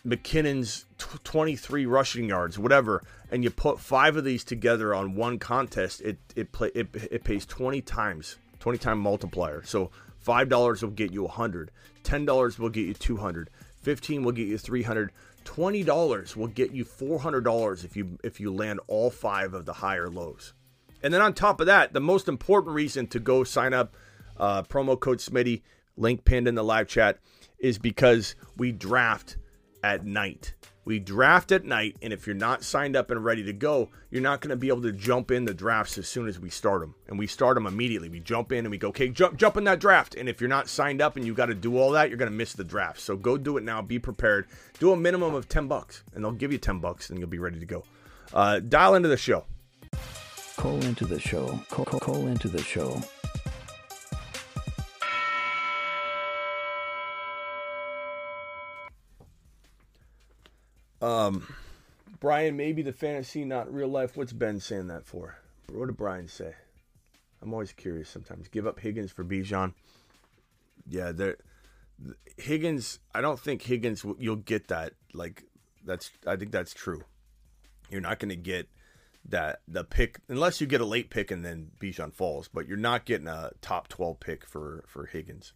McKinnon's tw- 23 rushing yards, whatever, and you put five of these together on one contest, it it play it, it pays 20 times, 20 time multiplier. So five dollars will get you 100, ten dollars will get you 200, 15 will get you 300, 20 dollars will get you 400 dollars if you if you land all five of the higher lows. And then on top of that, the most important reason to go sign up, uh, promo code Smitty, link pinned in the live chat, is because we draft at night. We draft at night, and if you're not signed up and ready to go, you're not going to be able to jump in the drafts as soon as we start them. And we start them immediately. We jump in and we go, okay, jump, jump in that draft. And if you're not signed up and you got to do all that, you're going to miss the draft. So go do it now. Be prepared. Do a minimum of ten bucks, and they'll give you ten bucks, and you'll be ready to go. Uh, dial into the show. Call into the show. Call, call, call into the show. Um, Brian, maybe the fantasy, not real life. What's Ben saying that for? What did Brian say? I'm always curious sometimes. Give up Higgins for Bijan. Yeah, there. Higgins. I don't think Higgins. You'll get that. Like that's. I think that's true. You're not going to get that the pick unless you get a late pick and then Bijan falls. But you're not getting a top 12 pick for for Higgins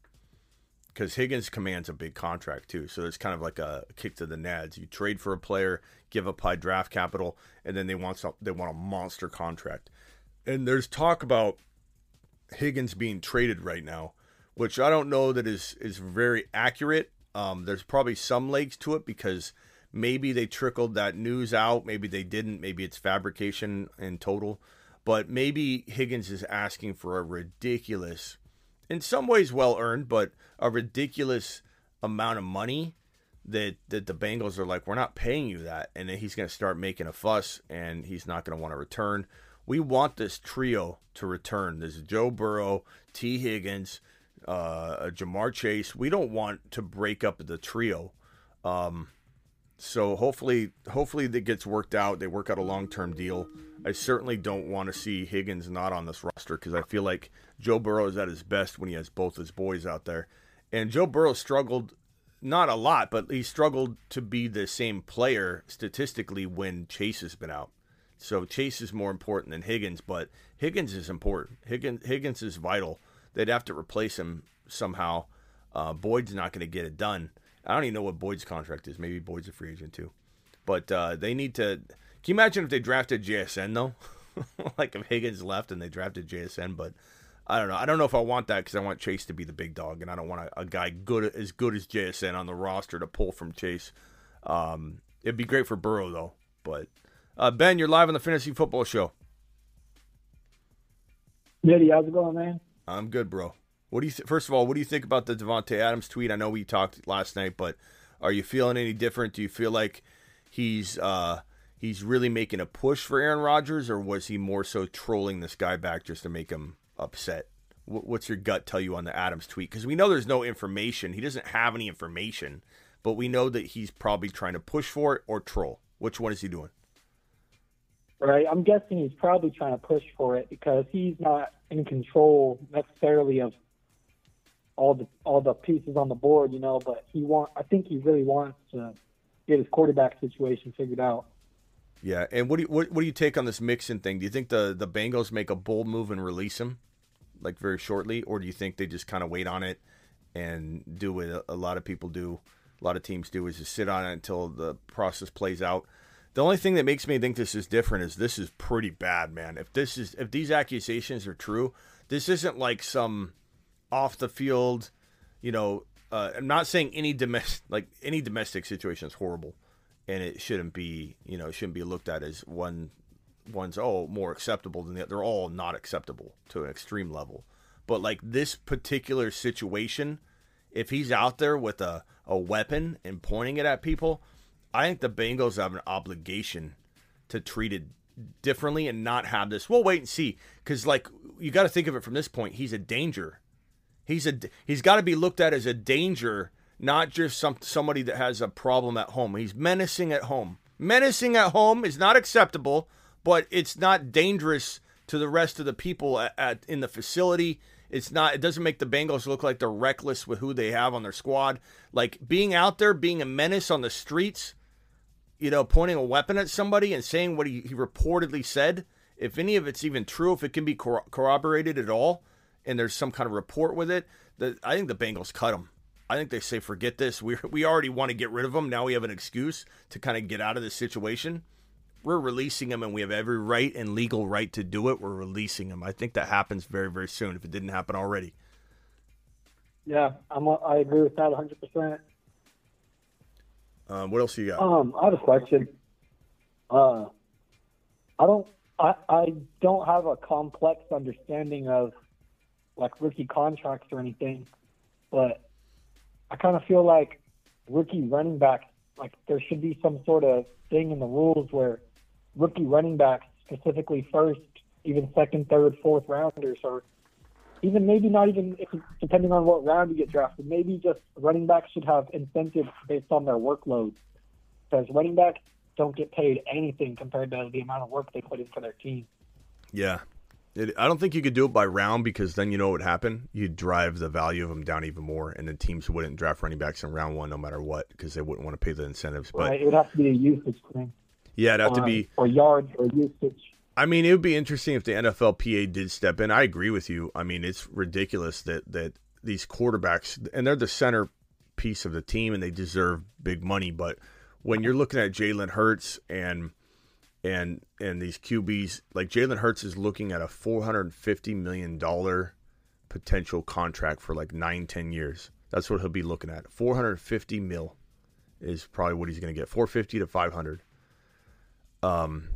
because Higgins commands a big contract too. So it's kind of like a kick to the nads. You trade for a player, give up high draft capital, and then they want some, they want a monster contract. And there's talk about Higgins being traded right now, which I don't know that is is very accurate. Um, there's probably some legs to it because maybe they trickled that news out, maybe they didn't, maybe it's fabrication in total. But maybe Higgins is asking for a ridiculous in some ways well earned, but a ridiculous amount of money that that the Bengals are like, we're not paying you that, and then he's going to start making a fuss, and he's not going to want to return. We want this trio to return. There's Joe Burrow, Tee Higgins, uh, Ja'Marr Chase. We don't want to break up the trio. Um, so hopefully, hopefully that gets worked out. They work out a long term deal. I certainly don't want to see Higgins not on this roster because I feel like Joe Burrow is at his best when he has both his boys out there. And Joe Burrow struggled not a lot, but he struggled to be the same player statistically when Chase has been out. So Chase is more important than Higgins, but Higgins is important. Higgins Higgins is vital. They'd have to replace him somehow. Uh, Boyd's not going to get it done. I don't even know what Boyd's contract is. Maybe Boyd's a free agent too. But uh, they need to. Can you imagine if they drafted JSN though? [laughs] like if Higgins left and they drafted JSN, but I don't know. I don't know if I want that because I want Chase to be the big dog, and I don't want a, a guy good as good as JSN on the roster to pull from Chase. Um, it'd be great for Burrow though, but Uh, ben, you're live on the Fantasy Football Show. Nitty, how's it going, man? I'm good, bro. What do you th- first of all? What do you think about the Davante Adams tweet? I know we talked last night, but are you feeling any different? Do you feel like he's uh, he's really making a push for Aaron Rodgers, or was he more so trolling this guy back just to make him upset? Wh- What's your gut tell you on the Adams tweet? Because we know there's no information. He doesn't have any information, but we know that he's probably trying to push for it or troll. Which one is he doing? Right. I'm guessing he's probably trying to push for it because he's not in control necessarily of all the all the pieces on the board, you know. But he want. I think he really wants to get his quarterback situation figured out. Yeah, and what do you what, what do you take on this Mixon thing? Do you think the the Bengals make a bold move and release him, like very shortly, or do you think they just kind of wait on it and do what a, a lot of people do, a lot of teams do, is just sit on it until the process plays out? The only thing that makes me think this is different is this is pretty bad, man. If this is if these accusations are true, this isn't like some off the field, you know. Uh, I'm not saying any domestic like any domestic situation is horrible and it shouldn't be you know shouldn't be looked at as one one's oh more acceptable than the other. They're all not acceptable to an extreme level. But like this particular situation, if he's out there with a, a weapon and pointing it at people, I think the Bengals have an obligation to treat it differently and not have this. We'll wait and see because like you got to think of it from this point. He's a danger. He's a he's got to be looked at as a danger not just some somebody that has a problem at home. He's menacing at home. Menacing at home is not acceptable, but it's not dangerous to the rest of the people at, at in the facility. It's not. It doesn't make the Bengals look like they're reckless with who they have on their squad. Like being out there, being a menace on the streets, you know, pointing a weapon at somebody and saying what he, he reportedly said. If any of it's even true, if it can be corro- corroborated at all, and there's some kind of report with it, that I think the Bengals cut him. I think they say, forget this. We we already want to get rid of him. Now we have an excuse to kind of get out of this situation. We're releasing him, and we have every right and legal right to do it. We're releasing him. I think that happens very, very soon if it didn't happen already. Yeah, I'm. I agree with that 100. percent Um, what else you got? Um, I have a question. Uh, I don't. I I don't have a complex understanding of like rookie contracts or anything, but I kind of feel like rookie running backs, like there should be some sort of thing in the rules where rookie running backs, specifically first, even second, third, fourth rounders, or even maybe not even if, depending on what round you get drafted, maybe just running backs should have incentives based on their workload. Because running backs don't get paid anything compared to the amount of work they put in for their team. Yeah. It, I don't think you could do it by round because then you know what would happen. You'd drive the value of them down even more, and then teams wouldn't draft running backs in round one no matter what because they wouldn't want to pay the incentives. But right? It would have to be a usage thing. yeah, it'd have to um, be. or yards or usage. I mean, it would be interesting if the NFLPA did step in. I agree with you. I mean, it's ridiculous that that these quarterbacks and they're the center piece of the team and they deserve big money. But when you're looking at Jalen Hurts and and and these QBs, like Jalen Hurts is looking at a 450 million dollar potential contract for like nine, ten years. That's what he'll be looking at. 450 mil is probably what he's going to get. 450 to 500. Um,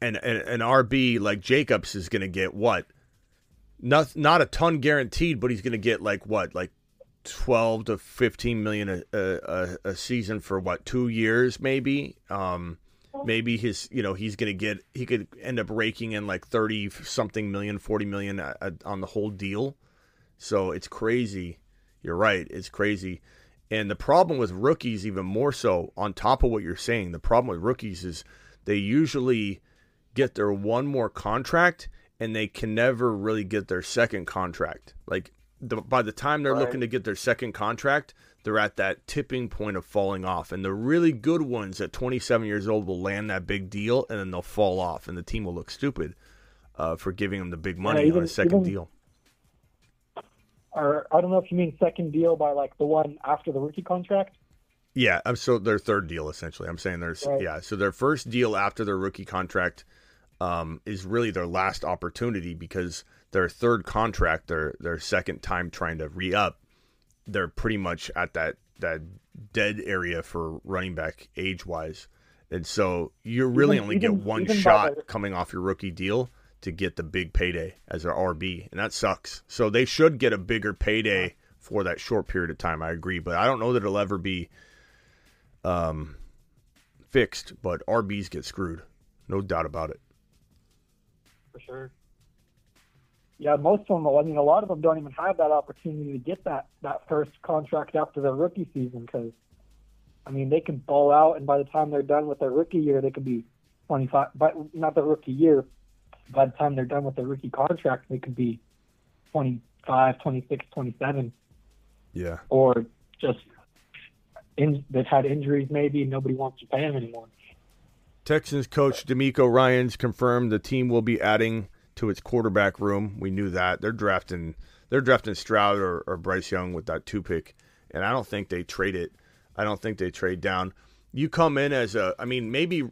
and, an RB like Jacobs is going to get what? Not not a ton guaranteed, but he's going to get like what, like twelve to fifteen million a, a, a season for what two years maybe. Um, maybe his you know he's going to get he could end up raking in like thirty something million, forty million uh, uh, on the whole deal. So it's crazy. You're right. It's crazy. And the problem with rookies, even more so, on top of what you're saying, the problem with rookies is they usually get their one more contract and they can never really get their second contract. Like the, by the time they're looking to get their second contract, they're at that tipping point of falling off. And the really good ones at 27 years old will land that big deal and then they'll fall off, and the team will look stupid uh, for giving them the big money even- on a second even- deal. Or I don't know if you mean second deal by like the one after the rookie contract. Yeah, I'm so their third deal essentially. I'm saying there's Right. yeah, so their first deal after their rookie contract um, is really their last opportunity because their third contract, their their second time trying to re up, they're pretty much at that that dead area for running back age wise, And so you really Even- only even- get one even shot the- coming off your rookie deal to get the big payday as an RB, and that sucks. So they should get a bigger payday for that short period of time. I agree, but I don't know that it'll ever be um, fixed. But RBs get screwed, no doubt about it. for sure. Yeah, most of them. I mean, a lot of them don't even have that opportunity to get that that first contract after their rookie season because, I mean, they can ball out, and by the time they're done with their rookie year, they could be 25. But not their rookie year. By the time they're done with their rookie contract, they could be 25, 26, 27, Yeah. or just in, they've had injuries maybe, and nobody wants to pay them anymore. Texans coach DeMeco Ryans confirmed the team will be adding to its quarterback room. We knew that they're drafting they're drafting Stroud or, or Bryce Young with that two pick, and I don't think they trade it. I don't think they trade down. You come in as a, I mean, maybe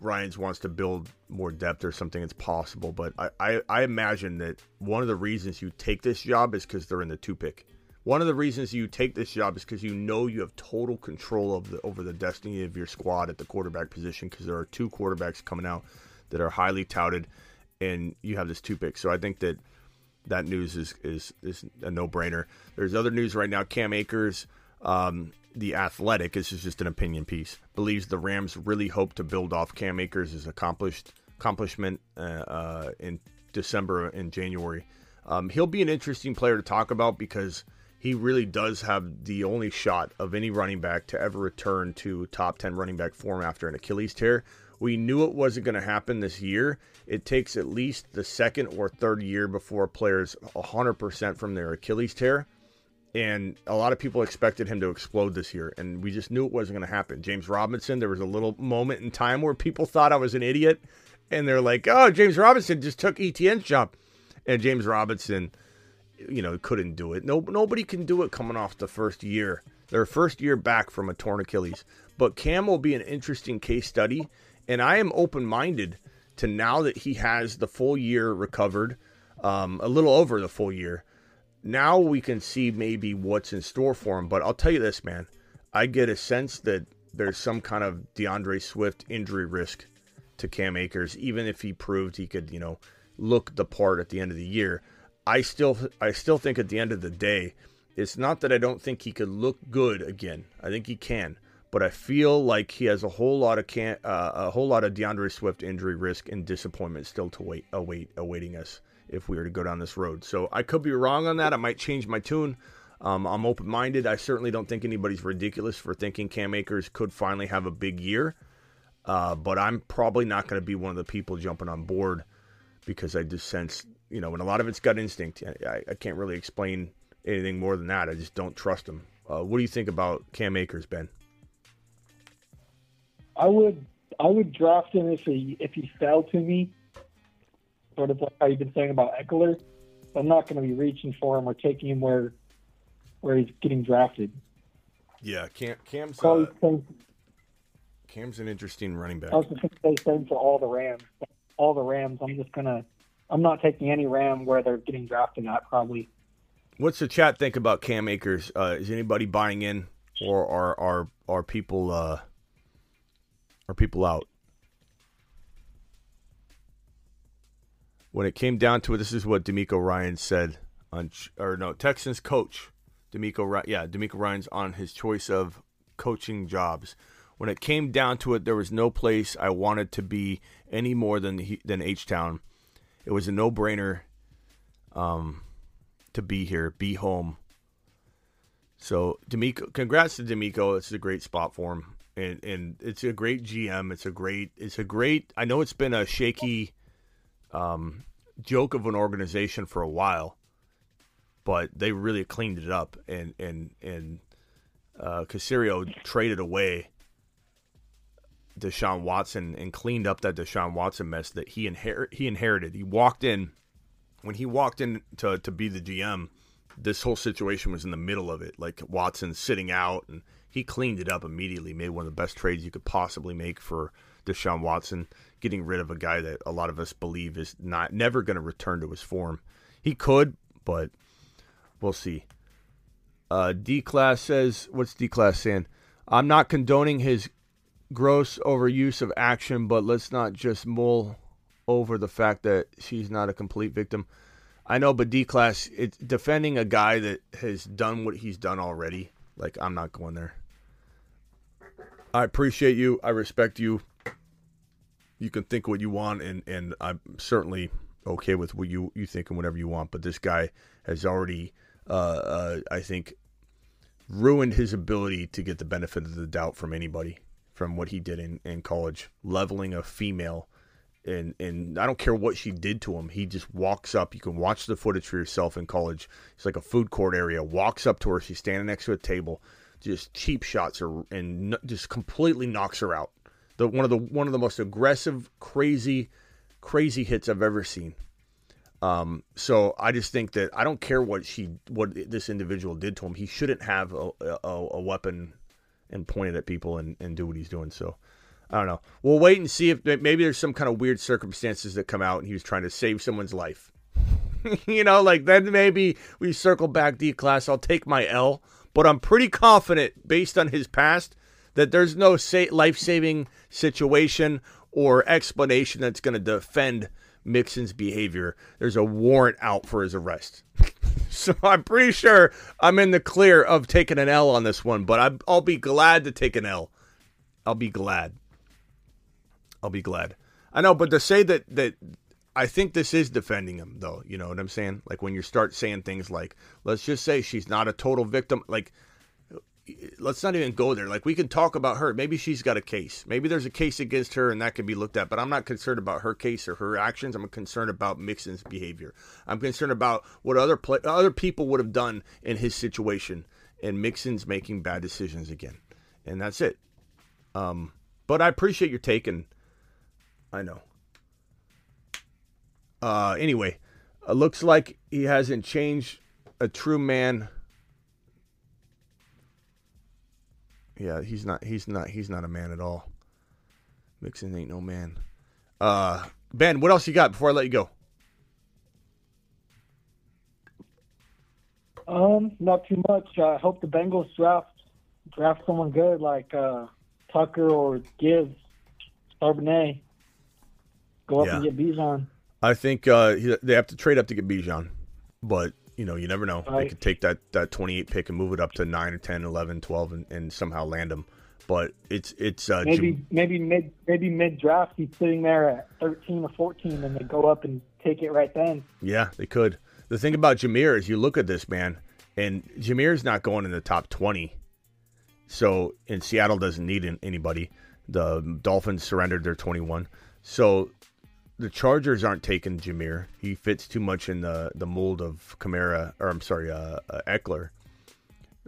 Ryans wants to build more depth or something. It's possible, but I, I, I imagine that one of the reasons you take this job is because they're in the two pick. One of the reasons you take this job is because you know you have total control of the over the destiny of your squad at the quarterback position because there are two quarterbacks coming out that are highly touted, and you have this two pick. So I think that that news is is is a no brainer. There's other news right now. Cam Akers, um, the Athletic, this is just an opinion piece, believes the Rams really hope to build off Cam Akers' accomplished accomplishment uh, uh, in December and January. Um, he'll be an interesting player to talk about because he really does have the only shot of any running back to ever return to top 10 running back form after an Achilles tear. We knew it wasn't going to happen this year. It takes at least the second or third year before a player's 100% from their Achilles tear. And a lot of people expected him to explode this year, and we just knew it wasn't going to happen. James Robinson, there was a little moment in time where people thought I was an idiot, and they're like, oh, James Robinson just took ETN's job. And James Robinson, you know, couldn't do it. No, nobody can do it coming off the first year, their first year back from a torn Achilles. But Cam will be an interesting case study, and I am open minded to now that he has the full year recovered, um, a little over the full year. Now we can see maybe what's in store for him. But I'll tell you this, man, I get a sense that there's some kind of D'Andre Swift injury risk to Cam Akers, even if he proved he could, you know, look the part at the end of the year. I still I still think at the end of the day, it's not that I don't think he could look good again. I think he can, but I feel like he has a whole lot of can uh, a whole lot of D'Andre Swift injury risk and disappointment still to wait await awaiting us if we were to go down this road. So I could be wrong on that. I might change my tune. Um, I'm open minded. I certainly don't think anybody's ridiculous for thinking Cam Akers could finally have a big year. Uh, but I'm probably not going to be one of the people jumping on board because I just sense, you know, and a lot of it's gut instinct. I, I can't really explain anything more than that. I just don't trust him. Uh, what do you think about Cam Akers, Ben? I would I would draft him if he if he fell to me, sort of like how you've been saying about Ekeler. I'm not going to be reaching for him or taking him where where he's getting drafted. Yeah, Cam, Cam's uh, Cam's an interesting running back. I was just going to say same for all the Rams. All the Rams. I'm just gonna. I'm not taking any Ram where they're getting drafted at. Probably. What's the chat think about Cam Akers? Uh, is anybody buying in, or are are are people uh, are people out? When it came down to it, this is what DeMeco Ryan said on, or no, Texans coach DeMeco, yeah, DeMeco Ryan's on his choice of coaching jobs. When it came down to it, there was no place I wanted to be any more than than H Town. It was a no brainer. Um, to be here, be home. So DeMeco, congrats to DeMeco. It's a great spot for him, and and it's a great GM. It's a great. It's a great. I know it's been a shaky, um, joke of an organization for a while, but they really cleaned it up, and and and uh, Caserio traded away Deshaun Watson and cleaned up that Deshaun Watson mess that he inherit he inherited. He walked in when he walked in to, to be the GM, this whole situation was in the middle of it. Like Watson sitting out, and he cleaned it up immediately. Made one of the best trades you could possibly make for Deshaun Watson, getting rid of a guy that a lot of us believe is not never going to return to his form. He could, but we'll see. Uh, D class says, "What's D class saying? I'm not condoning his gross overuse of action, but let's not just mull over the fact that she's not a complete victim. I know, but D class, it's defending a guy that has done what he's done already. Like I'm not going there. I appreciate you. I respect you. You can think what you want, and and I'm certainly okay with what you you think and whatever you want. But this guy has already, uh, uh, I think, ruined his ability to get the benefit of the doubt from anybody from what he did in, in college, leveling a female. And, and I don't care what she did to him. He just walks up. You can watch the footage for yourself in college. It's like a food court area. Walks up to her. She's standing next to a table. Just cheap shots her and just completely knocks her out. The one of the one of the most aggressive, crazy, crazy hits I've ever seen. Um, so I just think that I don't care what she, what this individual did to him. He shouldn't have a, a, a weapon and point it at people and, and do what he's doing. So I don't know. We'll wait and see if maybe there's some kind of weird circumstances that come out and he was trying to save someone's life. [laughs] you know, like then maybe we circle back D class. I'll take my L, but I'm pretty confident based on his past that there's no sa- life saving situation or explanation that's going to defend Mixon's behavior. There's a warrant out for his arrest. [laughs] so I'm pretty sure I'm in the clear of taking an L on this one, but I, I'll be glad to take an L. I'll be glad. I'll be glad. I know, but to say that that I think this is defending him, though. You know what I'm saying? Like when you start saying things like, "Let's just say she's not a total victim," like let's not even go there. Like we can talk about her. Maybe she's got a case. Maybe there's a case against her and that can be looked at. But I'm not concerned about her case or her actions. I'm concerned about Mixon's behavior. I'm concerned about what other play, other people would have done in his situation. And Mixon's making bad decisions again, and that's it. Um, but I appreciate your taking. I know. Uh, anyway, it looks like he hasn't changed. A true man Yeah, he's not. He's not. He's not a man at all. Mixon ain't no man. Uh, Ben, what else you got before I let you go? Um, not too much. I hope the Bengals draft draft someone good like uh, Tucker or Gibbs, Charbonnet. Go up Yeah. and get Bijan. I think uh, they have to trade up to get Bijan, but you know you never know. They could take that that 28 pick and move it up to 9 or 10, 11, 12 and, and somehow land him. But it's it's uh, Maybe maybe mid maybe mid draft he's sitting there at thirteen or fourteen and they go up and take it right then. Yeah, they could. The thing about Jahmyr is you look at this man, and Jahmyr's not going in the top 20. So, and Seattle doesn't need anybody. The Dolphins surrendered their 21. So, the Chargers aren't taking Jahmyr. He fits too much in the, the mold of Kamara, or I'm sorry, uh, uh, Ekeler.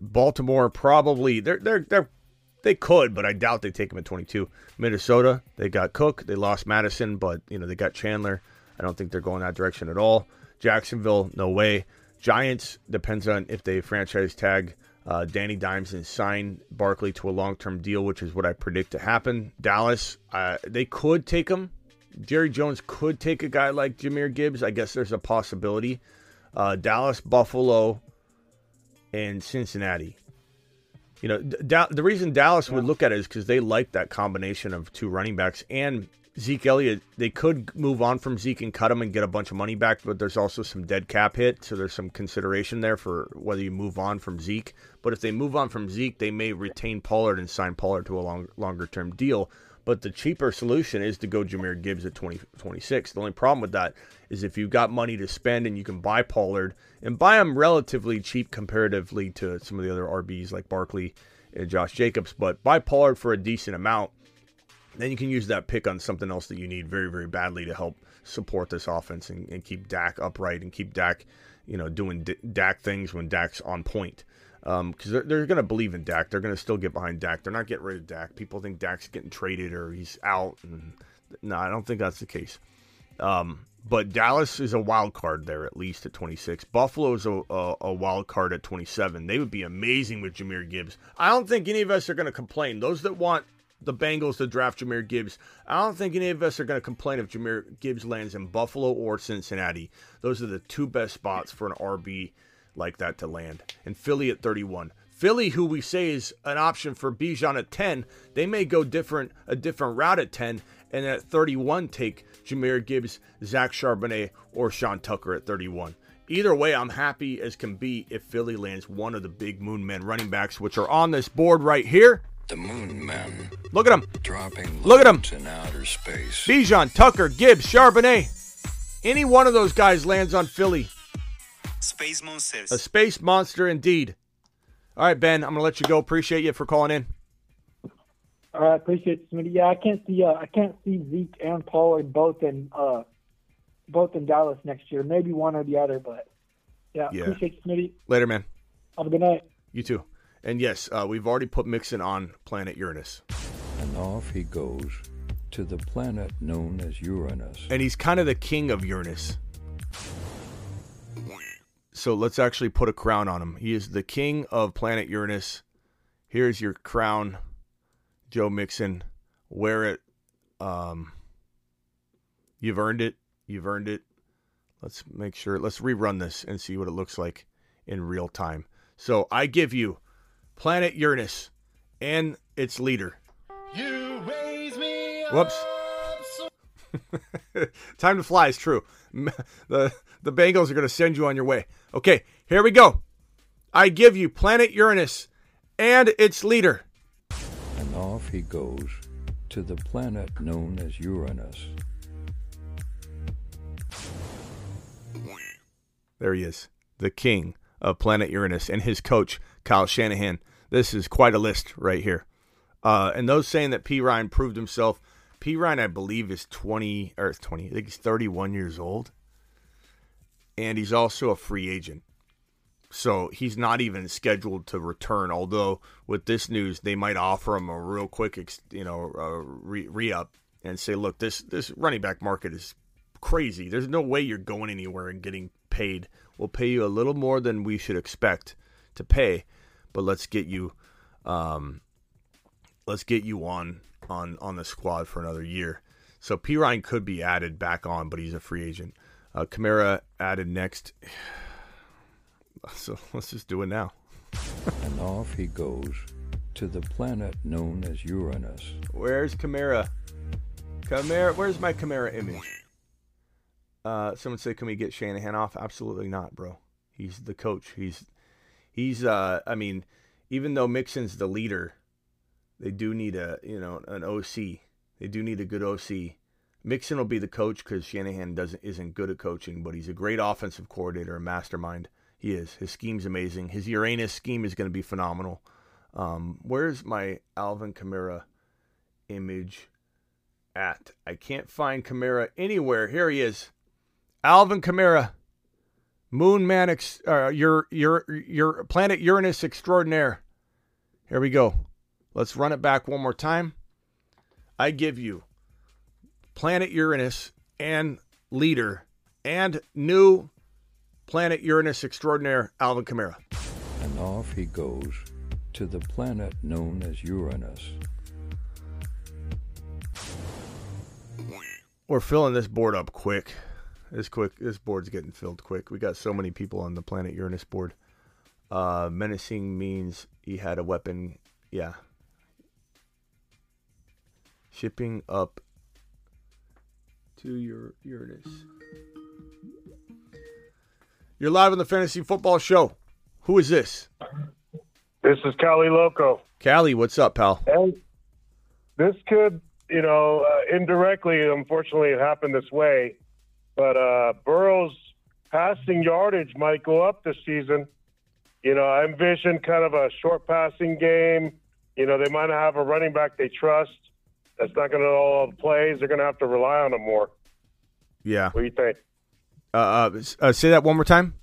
Baltimore probably they're they're they're they could, but I doubt they take him at 22. Minnesota, they got Cook, they lost Mattison, but you know they got Chandler. I don't think they're going that direction at all. Jacksonville, no way. Giants depends on if they franchise tag uh, Danny Dimes and sign Barkley to a long term deal, which is what I predict to happen. Dallas, uh, they could take him. Jerry Jones could take a guy like Jahmyr Gibbs. I guess there's a possibility. Uh, Dallas, Buffalo, and Cincinnati. You know, Da- the reason Dallas would look at it is because they like that combination of two running backs and Zeke Elliott. They could move on from Zeke and cut him and get a bunch of money back, but there's also some dead cap hit, so there's some consideration there for whether you move on from Zeke. But if they move on from Zeke, they may retain Pollard and sign Pollard to a long, longer term deal. But the cheaper solution is to go Jahmyr Gibbs at 20, 26. The only problem with that is if you've got money to spend and you can buy Pollard and buy him relatively cheap comparatively to some of the other RBs like Barkley and Josh Jacobs, but buy Pollard for a decent amount, then you can use that pick on something else that you need very, very badly to help support this offense and, and keep Dak upright and keep Dak, you know, doing D- Dak things when Dak's on point because um, they're, they're going to believe in Dak. They're going to still get behind Dak. They're not getting rid of Dak. People think Dak's getting traded or he's out. And, no, I don't think that's the case. Um, but Dallas is a wild card there at least at 26. Buffalo is a, a, a wild card at 27. They would be amazing with Jahmyr Gibbs. I don't think any of us are going to complain. Those that want the Bengals to draft Jahmyr Gibbs, I don't think any of us are going to complain if Jahmyr Gibbs lands in Buffalo or Cincinnati. Those are the two best spots for an RB like that to land. And Philly at 31. Philly, who we say is an option for Bijan at 10, they may go different a different route at 10, and at 31 take Jahmyr Gibbs, Zach Charbonnet, or Sean Tucker at 31. Either way, I'm happy as can be if Philly lands one of the big Moon Men running backs, which are on this board right here. The Moon Men Look at them. dropping Look at them. in outer space. Bijan, Tucker, Gibbs, Charbonnet. Any one of those guys lands on Philly. Space Monsters. A space monster indeed. All right, Ben, I'm going to let you go. Appreciate you for calling in. All right, appreciate it, Smitty. Yeah, I can't see uh, I can't see Zeke and Pollard both in uh, both in Dallas next year. Maybe one or the other, but yeah, Yeah. appreciate it, Smitty. Later, man. Have a good night. You too. And yes, uh, we've already put Mixon on planet Uranus. And off he goes to the planet known as Uranus. And he's kind of the king of Uranus. So let's actually put a crown on him. He is the king of planet Uranus. Here's your crown, Joe Mixon. Wear it. Um, you've earned it. You've earned it. Let's make sure. Let's rerun this and see what it looks like in real time. So I give you planet Uranus and its leader. Whoops. [laughs] Time to fly is true. [laughs] The the Bengals are going to send you on your way. Okay, here we go. I give you planet Uranus and its leader. And off he goes to the planet known as Uranus. There he is, the king of planet Uranus and his coach Kyle Shanahan. This is quite a list right here. Uh, and those saying that Perine proved himself, Perine I believe is 20 or 20, I think he's 31 years old. And he's also a free agent. So he's not even scheduled to return. Although with this news, they might offer him a real quick, you know, re- re-up and say, "Look, this this running back market is crazy. There's no way you're going anywhere and getting paid. We'll pay you a little more than we should expect to pay, but let's get you, um, let's get you on on on the squad for another year." So Perine could be added back on, but he's a free agent. Uh, Kamara added next. [sighs] So let's just do it now. And off he goes to the planet known as Uranus. Where's Kamara? Kamara, where's my Kamara image? Uh, someone said, "Can we get Shanahan off?" Absolutely not, bro. He's the coach. He's he's. Uh, I mean, even though Mixon's the leader, they do need a you know an OC. They do need a good OC. Mixon will be the coach because Shanahan doesn't isn't good at coaching, but he's a great offensive coordinator, a mastermind. He is. His scheme's amazing. His Uranus scheme is going to be phenomenal. Um, where's my Alvin Kamara image at? I can't find Kamara anywhere. Here he is. Alvin Kamara, Moon Man, ex, uh, your your your planet Uranus extraordinaire. Here we go. Let's run it back one more time. I give you planet Uranus and leader and new planet Uranus extraordinaire Alvin Kamara. And off he goes to the planet known as Uranus. We're filling this board up quick. This quick. This board's getting filled quick. We got so many people on the planet Uranus board. Uh, menacing means he had a weapon. Yeah. Shipping up to your Uranus. You're live on the Fantasy Football Show. Who is this? This is Cali Loco. Cali, what's up, pal? And this could, you know, uh, indirectly, unfortunately, it happened this way, but uh, Burrow's passing yardage might go up this season. You know, I envision kind of a short passing game. You know, they might not have a running back they trust. That's not going to know all the plays. They're going to have to rely on him more. Yeah. What do you think? Uh, uh, uh, say that one more time.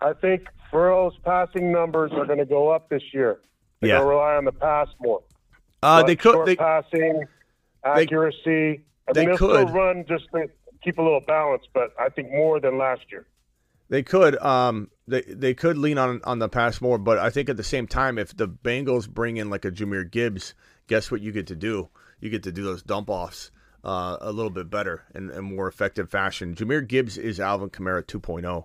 I think Burrow's passing numbers are going to go up this year. They're Yeah. going to rely on the pass more. Uh, they could. They, passing, accuracy. I they mean, they'll could. run just to keep a little balance, but I think more than last year. They could, um, they they could lean on on the pass more, but I think at the same time, if the Bengals bring in like a Jahmyr Gibbs, guess what you get to do? You get to do those dump offs uh, a little bit better and, and more effective fashion. Jahmyr Gibbs is Alvin Kamara 2.0.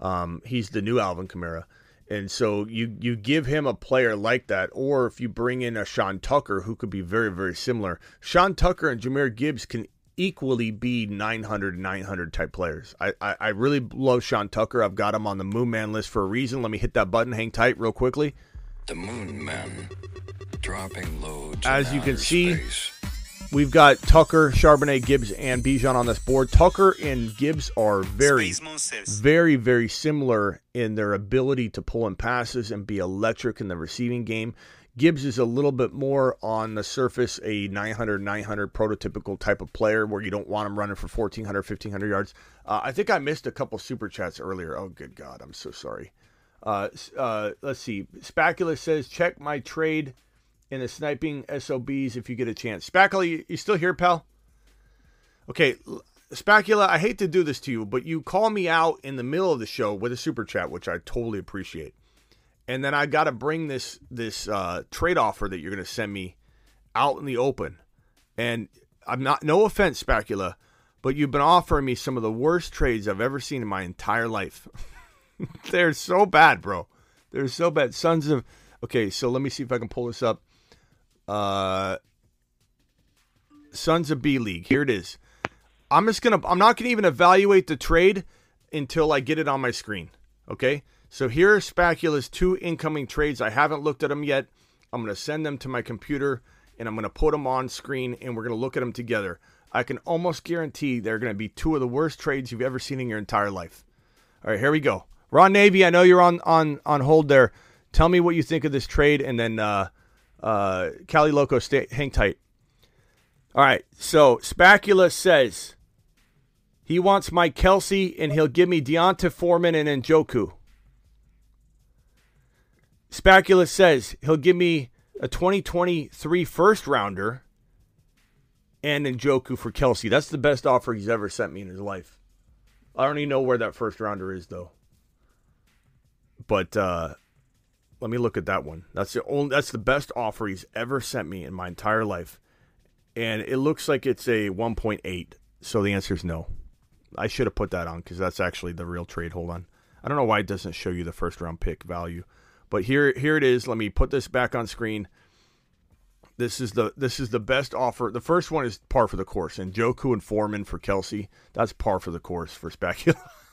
Um, he's the new Alvin Kamara, And so you you give him a player like that, or if you bring in a Sean Tucker who could be very very similar. Sean Tucker and Jahmyr Gibbs can equally be 900 900 type players. I, I I really love Sean Tucker. I've got him on the Moon Man list for a reason. Let me hit that button. Hang tight real quickly. The Moon Men, dropping loads. As you can see, space. We've got Tucker, Charbonnet, Gibbs, and Bijan on this board. Tucker and Gibbs are very, very, very similar in their ability to pull in passes and be electric in the receiving game. Gibbs is a little bit more on the surface, a 900 900 prototypical type of player where you don't want him running for 1,400, 1,500 yards. Uh, I think I missed a couple super chats earlier. Oh, good God. I'm so sorry. Uh, uh, let's see. Spacula says, check my trade in the sniping SOBs if you get a chance. Spacula, you, you still here, pal? Okay, Spacula, I hate to do this to you, but you call me out in the middle of the show with a super chat, which I totally appreciate. And then I got to bring this this uh, trade offer that you're going to send me out in the open. And I'm not no offense, Spacula, but you've been offering me some of the worst trades I've ever seen in my entire life. [laughs] [laughs] They're so bad, bro. They're so bad. Sons of Okay, so let me see if I can pull this up. Uh Sons of B League. Here it is. I'm just gonna I'm not gonna even evaluate the trade until I get it on my screen. Okay? So here are Spacula's two incoming trades. I haven't looked at them yet. I'm gonna send them to my computer and I'm gonna put them on screen and we're gonna look at them together. I can almost guarantee they're gonna be two of the worst trades you've ever seen in your entire life. All right, here we go. Ron Navy, I know you're on on on hold there. Tell me what you think of this trade, and then uh, uh, Cali Loco, stay hang tight. All right, so Spacula says he wants Mike Kelce, and he'll give me D'Onta Foreman and Njoku. Spacula says he'll give me a 2023 first rounder and Njoku for Kelce. That's the best offer he's ever sent me in his life. I don't even know where that first rounder is though. But uh let me look at that one. That's the only that's the best offer he's ever sent me in my entire life. And it looks like it's a 1.8. So the answer is no. I should have put that on cuz that's actually the real trade. Hold on. I don't know why it doesn't show you the first round pick value. But here here it is. Let me put this back on screen. This is the this is the best offer. The first one is par for the course, and Njoku and Foreman for Kelce. That's par for the course for Spacula. [laughs]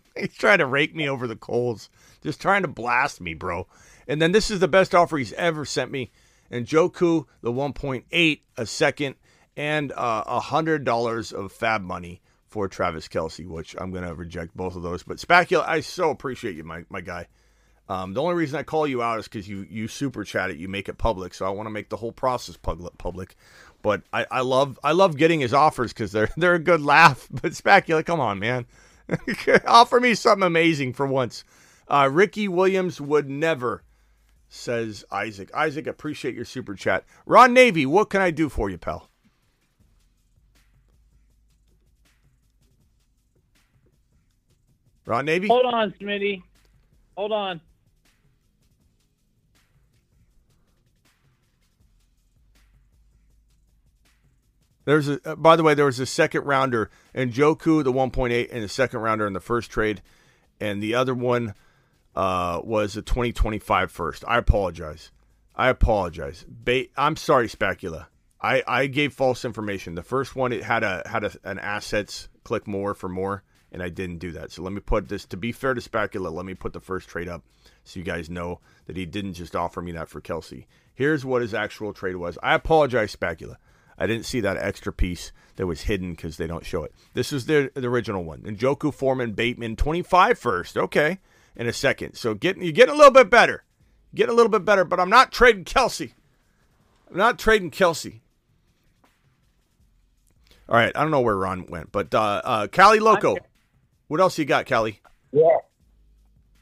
[laughs] he's trying to rake me over the coals, just trying to blast me, bro. And then this is the best offer he's ever sent me. And Njoku, the 1.8 a second, and uh, a hundred dollars of fab money for Travis Kelce, which I'm gonna reject both of those. But Spacula, I so appreciate you, my my guy. Um, the only reason I call you out is because you you super chat it, you make it public. So I want to make the whole process. Public, but I, I love I love getting his offers because they're [laughs] they're a good laugh. But Spacula, come on, man, [laughs] offer me something amazing for once. Uh, Ricky Williams would never, says Isaac. Isaac, appreciate your super chat. Ron Navy, what can I do for you, pal? Ron Navy. Hold on, Smitty. Hold on. There's a uh, by the way, there was a second rounder and Njoku, the 1.8, and the second rounder in the first trade, and the other one uh, was a 2025 first. I apologize. I apologize. Ba- I'm sorry, Spacula. I, I gave false information. The first one it had a had a, an assets click more for more, and I didn't do that. So let me put this to be fair to Spacula. Let me put the first trade up so you guys know that he didn't just offer me that for Kelce. Here's what his actual trade was. I apologize, Spacula. I didn't see that extra piece that was hidden because they don't show it. This is the, the original one. And Njoku Foreman Bateman 25 first. Okay. In a second. So getting you're getting a little bit better. Getting a little bit better, but I'm not trading Kelce. I'm not trading Kelce. All right, I don't know where Ron went, but uh uh Cali Loco. What else you got, Cali? Yeah.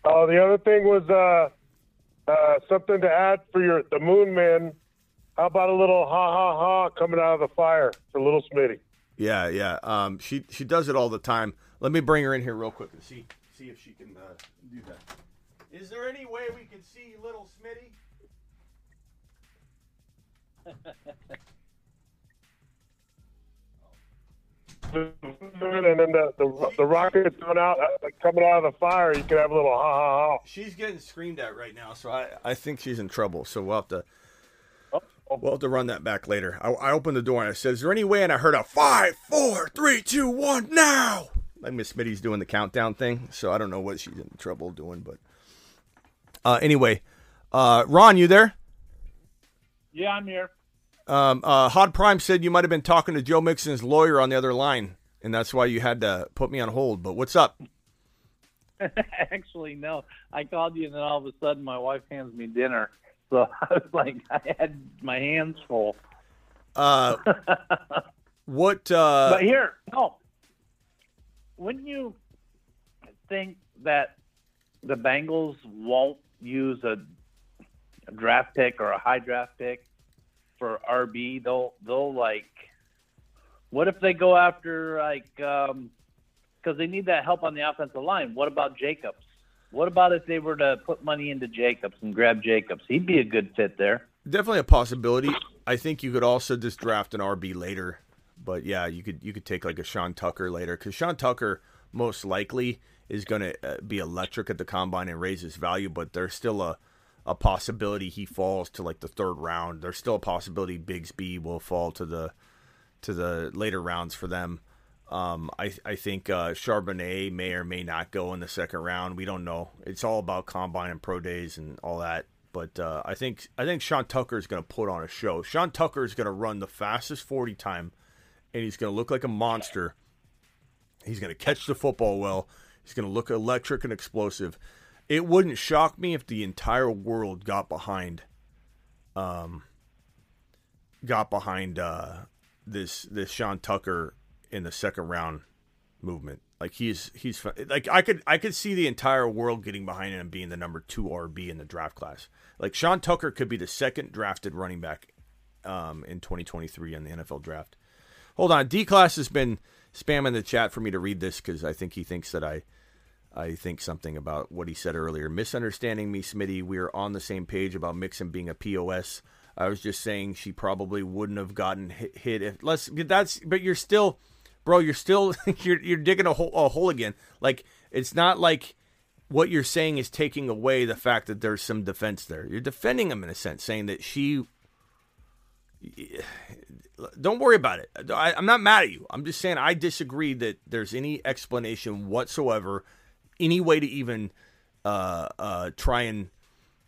Oh, the other thing was uh, uh, something to add for your the Moon Man. How about a little ha ha ha coming out of the fire for little Smitty? Yeah, yeah. Um, she she does it all the time. Let me bring her in here real quick and see see if she can uh, do that. Is there any way we can see little Smitty? and then the the, the rockets coming out, uh, coming out of the fire, you can have a little ha ha ha. She's getting screamed at right now, so I, I think she's in trouble. So we'll have to we'll have to run that back later. I, I opened the door and I said, "Is there any way?" And I heard a five, four, three, two, one, now. Like Miss Smitty's doing the countdown thing, so I don't know what she's in trouble doing, but uh, anyway, uh, Ron, you there? Yeah, I'm here. Um, uh, Hod Prime said you might have been talking to Joe Mixon's lawyer on the other line, and that's why you had to put me on hold. But what's up? [laughs] Actually, no. I called you, and then all of a sudden, my wife hands me dinner. So [laughs] I was like, I had my hands full. Uh, what? Uh, but here, no. Wouldn't you think that the Bengals won't use a, a draft pick or a high draft pick for RB? They'll they'll like. What if they go after like because they need that help on the offensive line? What about Jacobs? What about if they were to put money into Jacobs and grab Jacobs? He'd be a good fit there. Definitely a possibility. I think you could also just draft an RB later, but yeah, you could you could take like a Sean Tucker later because Sean Tucker most likely is going to uh, be electric at the combine and raise his value, but there's still a a possibility he falls to like the third round. There's still a possibility Bigsby will fall to the to the later rounds for them. Um, I I think uh, Charbonnet may or may not go in the second round. We don't know. It's all about combine and pro days and all that. But uh, I think I think Sean Tucker is going to put on a show. Sean Tucker is going to run the fastest forty time, and he's going to look like a monster. He's going to catch the football well. He's going to look electric and explosive. It wouldn't shock me if the entire world got behind, um, got behind uh, this this Sean Tucker in the second round movement. Like he's he's like I could I could see the entire world getting behind him being the number two RB in the draft class. Like Sean Tucker could be the second drafted running back um, in 2023 in the NFL draft. Hold on, D class has been spamming the chat for me to read this because I think he thinks that I I think something about what he said earlier. Misunderstanding me, Smitty. We are on the same page about Mixon being a POS. I was just saying she probably wouldn't have gotten hit, hit if less. That's but you're still bro, you're still [laughs] you're you're digging a hole, a hole again. Like it's not like what you're saying is taking away the fact that there's some defense there. You're defending him in a sense, saying that she. [sighs] Don't worry about it. I, I'm not mad at you. I'm just saying I disagree that there's any explanation whatsoever, any way to even uh, uh, try and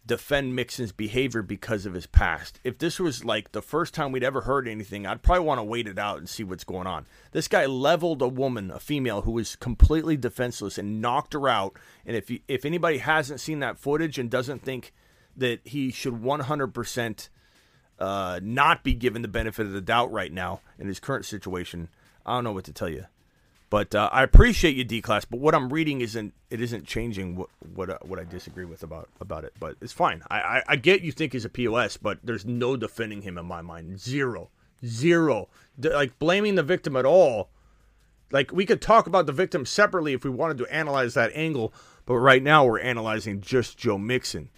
defend Mixon's behavior because of his past. If this was like the first time we'd ever heard anything, I'd probably want to wait it out and see what's going on. This guy leveled a woman, a female who was completely defenseless and knocked her out. And if you, if anybody hasn't seen that footage and doesn't think that he should 100% uh, not be given the benefit of the doubt right now in his current situation, I don't know what to tell you. But uh, I appreciate you, D class. But what I'm reading isn't it isn't changing what what uh, what I disagree with about about it. But it's fine. I, I, I get you think he's a pos, but there's no defending him in my mind. Zero, zero. D- like blaming the victim at all. Like we could talk about the victim separately if we wanted to analyze that angle. But right now we're analyzing just Joe Mixon.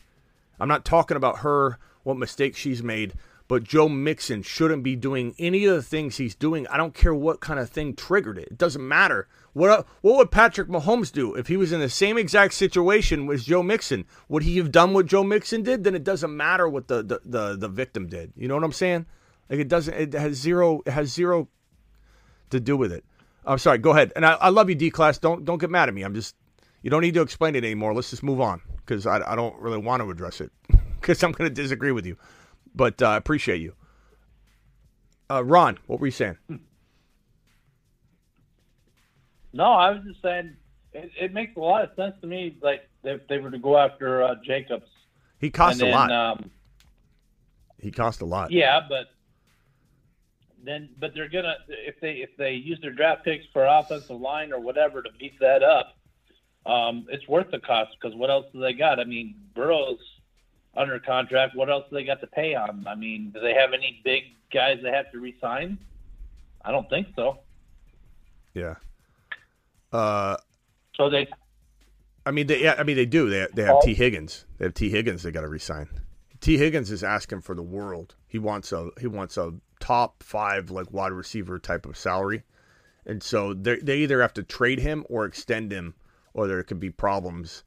I'm not talking about her, what mistakes she's made. But Joe Mixon shouldn't be doing any of the things he's doing. I don't care what kind of thing triggered it. It doesn't matter. What what would Patrick Mahomes do if he was in the same exact situation with Joe Mixon? Would he have done what Joe Mixon did? Then it doesn't matter what the the, the, the victim did. You know what I'm saying? Like it doesn't. It has zero. It has zero to do with it. I'm sorry. Go ahead. And I, I love you, D class. Don't don't get mad at me. I'm just. You don't need to explain it anymore. Let's just move on because I, I don't really want to address it [laughs] because I'm going to disagree with you. But I uh, appreciate you. Uh, Ron, what were you saying? No, I was just saying it, it, makes a lot of sense to me. Like if they were to go after uh, Jacobs, he cost then, a lot. Um, he cost a lot. Yeah, but then but they're gonna if they if they use their draft picks for offensive line or whatever to beef that up, um, it's worth the cost because what else do they got? I mean, Burrow's under contract. What else do they got to pay on? I mean, do they have any big guys they have to resign? I don't think so. Yeah. Uh, so they. I mean, they. Yeah, I mean, they do. They they have Tee Higgins. They have Tee Higgins. They got to resign. Tee Higgins is asking for the world. He wants a he wants a top five like wide receiver type of salary, and so they they either have to trade him or extend him, or there could be problems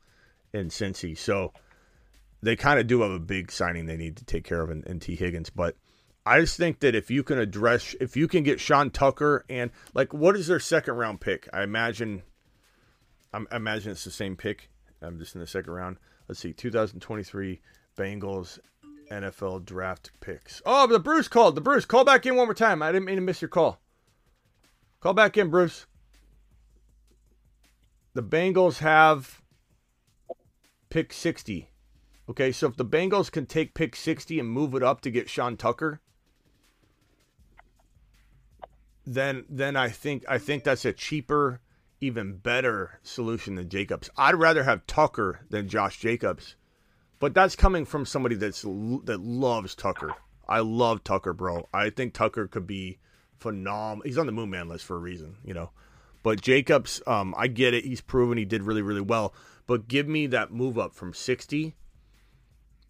in Cincy. So they kind of do have a big signing they need to take care of in, in Tee Higgins, but. I just think that if you can address, if you can get Sean Tucker and like, what is their second round pick? I imagine, I'm, I imagine it's the same pick. I'm just in the second round. Let's see, 2023 Bengals NFL draft picks. Oh, the Bruce called. The Bruce, call back in one more time. I didn't mean to miss your call. Call back in, Bruce. The Bengals have pick 60. Okay, so if the Bengals can take pick 60 and move it up to get Sean Tucker, then then I think I think that's a cheaper, even better solution than Jacobs. I'd rather have Tucker than Josh Jacobs, but that's coming from somebody that's that loves Tucker. I love Tucker, bro. I think Tucker could be phenomenal. He's on the Moon Man list for a reason, you know. But Jacobs, um, I get it. He's proven he did really, really well. But give me that move up from sixty.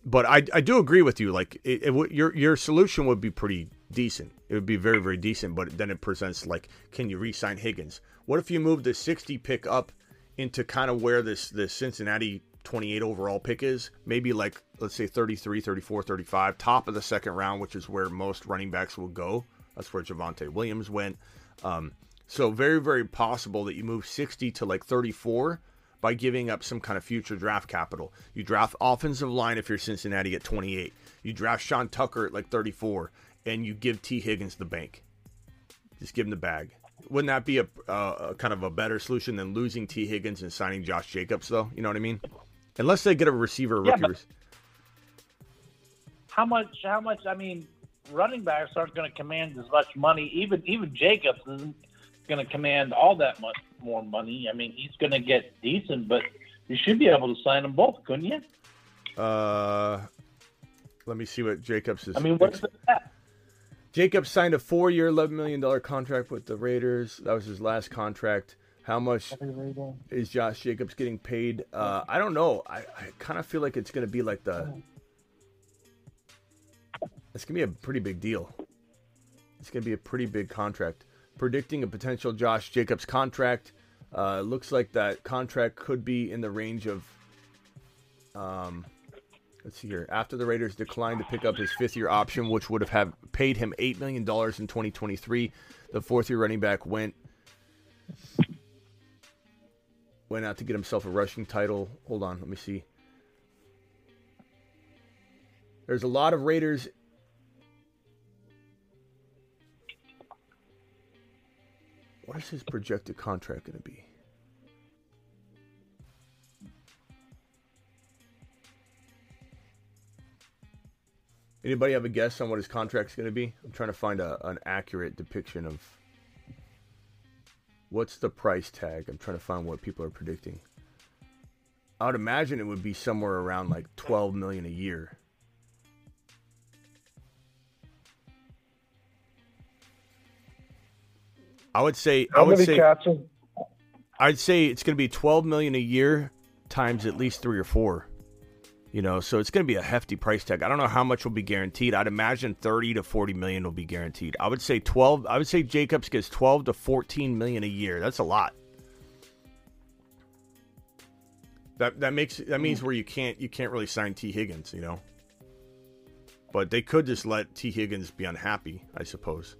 But I, I do agree with you. Like it, it, your your solution would be pretty decent. It would be very, very decent. But then it presents like, can you re-sign Higgins? What if you move the 60 pick up into kind of where this the Cincinnati 28 overall pick is? Maybe like let's say 33, 34, 35, top of the second round, which is where most running backs will go. That's where Javonte Williams went. Um, so very, very possible that you move 60 to like 34 by giving up some kind of future draft capital. You draft offensive line if you're Cincinnati at 28. You draft Sean Tucker at like 34 and you give Tee Higgins the bank. Just give him the bag. Wouldn't that be a, uh, a kind of a better solution than losing Tee Higgins and signing Josh Jacobs, though? You know what I mean? Unless they get a receiver, Yeah, rookie. How much? How much? I mean, running backs aren't going to command as much money. Even even Jacobs isn't going to command all that much more money. I mean, he's going to get decent, but you should be able to sign them both, couldn't you? uh, let me see what Jacobs is. I mean, what's that? Jacobs signed a four-year, eleven million dollar contract with the Raiders. That was his last contract. How much is Josh Jacobs getting paid? Uh, I don't know. I, I kind of feel like it's going to be like the. It's going to be a pretty big deal. It's going to be a pretty big contract. Predicting a potential Josh Jacobs contract. Uh, looks like that contract could be in the range of. Um, let's see here. After the Raiders declined to pick up his fifth-year option, which would have, have paid him eight million dollars in 2023, the fourth-year running back went went out to get himself a rushing title. Hold on, let me see. There's a lot of Raiders. What is his projected contract going to be? Anybody have a guess on what his contract's going to be? I'm trying to find a, an accurate depiction of what's the price tag. I'm trying to find what people are predicting. I would imagine it would be somewhere around like 12 million a year. I would say I How would many say? I'd say it's going to be 12 million a year times at least 3 or 4. You know, so it's going to be a hefty price tag. I don't know how much will be guaranteed. I'd imagine 30 to 40 million will be guaranteed. I would say 12 I would say Jacobs gets 12 to 14 million a year. That's a lot. That that makes that means mm. where you can't you can't really sign Tee Higgins, you know. But they could just let Tee Higgins be unhappy, I suppose.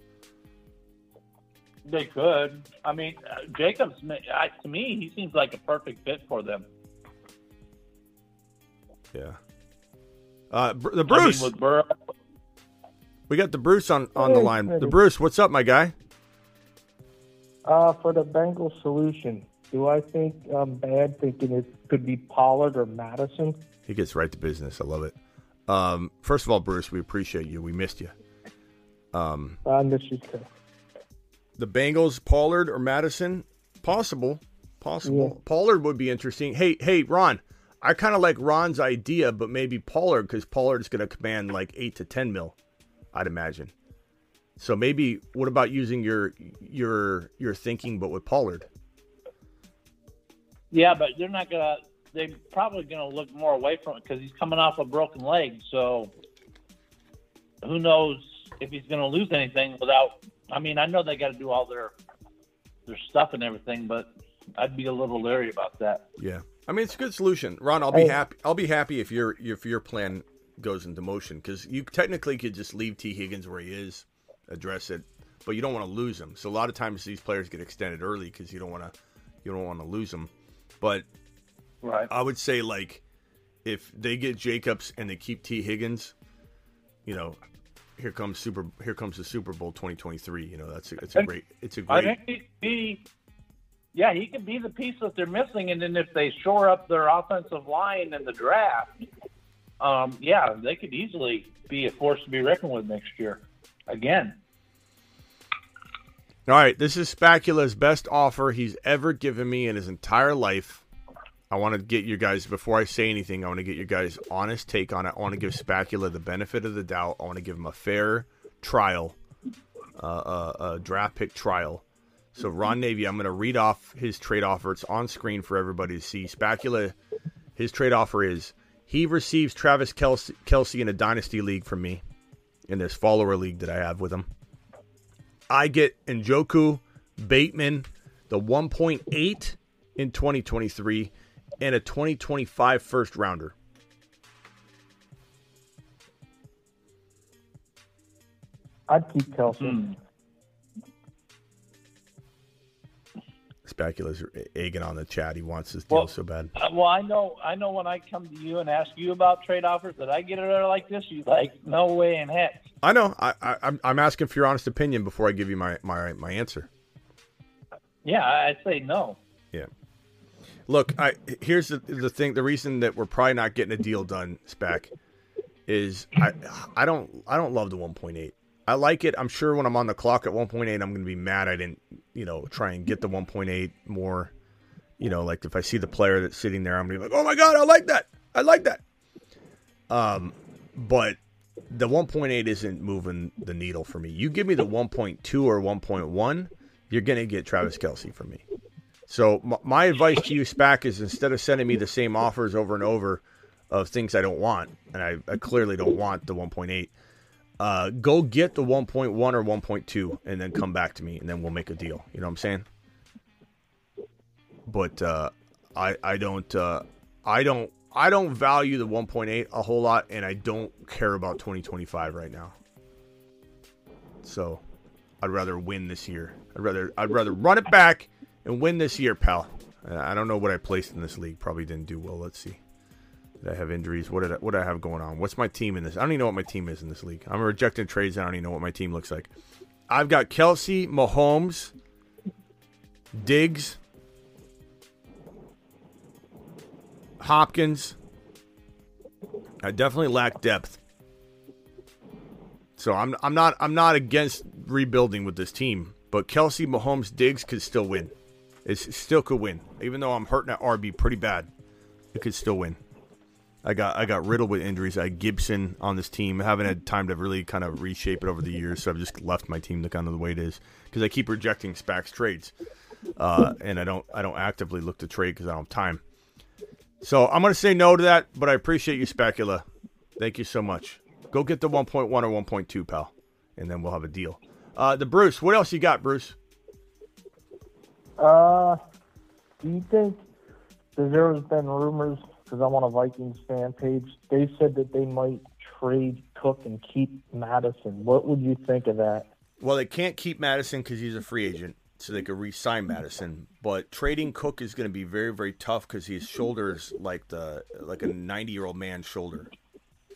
They could. I mean, uh, Jacobs. I, to me, he seems like a perfect fit for them. Yeah. Uh, Br- the I Bruce. mean, with Burrow, We got the Bruce on, on the line. The Bruce, what's up, my guy? Uh, for the Bengals solution, do I think I'm bad thinking it could be Pollard or Mattison? He gets right to business. I love it. Um, first of all, Bruce, we appreciate you. We missed you. Um, I miss you too. The Bengals, Pollard or Mattison? Possible. Possible. Yeah. Pollard would be interesting. Hey, hey, Ron. I kind of like Ron's idea, but maybe Pollard because Pollard's going to command like eight to ten mil, I'd imagine. So maybe what about using your your your thinking, but with Pollard? yeah, but they're not gonna. They're probably gonna look more away from it because he's coming off a broken leg. So who knows if he's gonna lose anything without? I mean, I know they got to do all their their stuff and everything, but I'd be a little leery about that. Yeah, I mean it's a good solution, Ron. I'll be Hey. happy. I'll be happy if your if your plan goes into motion because you technically could just leave Tee Higgins where he is, address it, but you don't want to lose him. So a lot of times these players get extended early because you don't want to you don't want to lose them. But Right. I would say like if they get Jacobs and they keep Tee Higgins, you know, here comes super here comes the Super Bowl 2023. You know, that's a, it's a great it's a great I think he'd be, yeah, he could be the piece that they're missing, and then if they shore up their offensive line in the draft, um, yeah, they could easily be a force to be reckoned with next year. Again, All right, this is Spacula's best offer he's ever given me in his entire life. I want to get you guys before I say anything. I want to get you guys' honest take on it. I want to give Spacula the benefit of the doubt. I want to give him a fair trial, uh, uh, a draft pick trial. So Ron Navy, I'm going to read off his trade offer. It's on screen for everybody to see. Spacula, his trade offer is he receives Travis Kelce, Kelce in a dynasty league from me, in this follower league that I have with him. I get Njoku, Bateman, the 1.8 in 2023, and a 2025 first rounder. I'd keep Kelce. Hmm. Spacula's egging on the chat. He wants this deal Well- so bad. Uh, well, I know, I know. When I come to you and ask you about trade offers, that I get it like this, you like, no way in heck. I know. I, I, I'm, I'm asking for your honest opinion before I give you my, my, my answer. Yeah, I'd say no. Look, I here's the, the thing. The reason that we're probably not getting a deal done, Spec, is I I don't I don't love the 1.8. I like it. I'm sure when I'm on the clock at 1.8, I'm going to be mad I didn't you know try and get the 1.8 more. You know, like if I see the player that's sitting there, I'm going to be like, oh my god, I like that. I like that. Um, but the 1.8 isn't moving the needle for me. You give me the 1.2 or 1.1, you're going to get Travis Kelce for me. So my, advice to you, Spac, is instead of sending me the same offers over and over of things I don't want, and I, I clearly don't want the 1.8, uh, go get the 1.1 or 1.2, and then come back to me, and then we'll make a deal. You know what I'm saying? But uh, I I don't uh, I don't I don't value the 1.8 a whole lot, and I don't care about 2025 right now. So I'd rather win this year. I'd rather I'd rather run it back and win this year, pal. Uh, I don't know what I placed in this league. Probably didn't do well. Let's see. Did I have injuries? What did I, what did I have going on? What's my team in this? I don't even know what my team is in this league. I'm rejecting trades. I don't even know what my team looks like. I've got Kelce, Mahomes, Diggs, Hopkins. I definitely lack depth. So I'm I'm not I'm not against rebuilding with this team, but Kelce, Mahomes, Diggs could still win. It still could win, even though I'm hurting at RB pretty bad. It could still win. I got I got riddled with injuries. I had Gibson on this team. I haven't had time to really kind of reshape it over the years, so I've just left my team the kind of the way it is because I keep rejecting Spacs trades, uh, and I don't I don't actively look to trade because I don't have time. So I'm to say no to that, but I appreciate you, Spacula. Thank you so much. Go get the 1.1 or 1.2, pal, and then we'll have a deal. Uh, the Bruce, what else you got, Bruce? Uh, do you think there has been rumors? Because I'm on a Vikings fan page. They said that they might trade Cook and keep Mattison. What would you think of that? Well, they can't keep Mattison because he's a free agent, so they could re-sign Mattison. But trading Cook is going to be very, very tough because his shoulders like the like a ninety-year-old man's shoulder,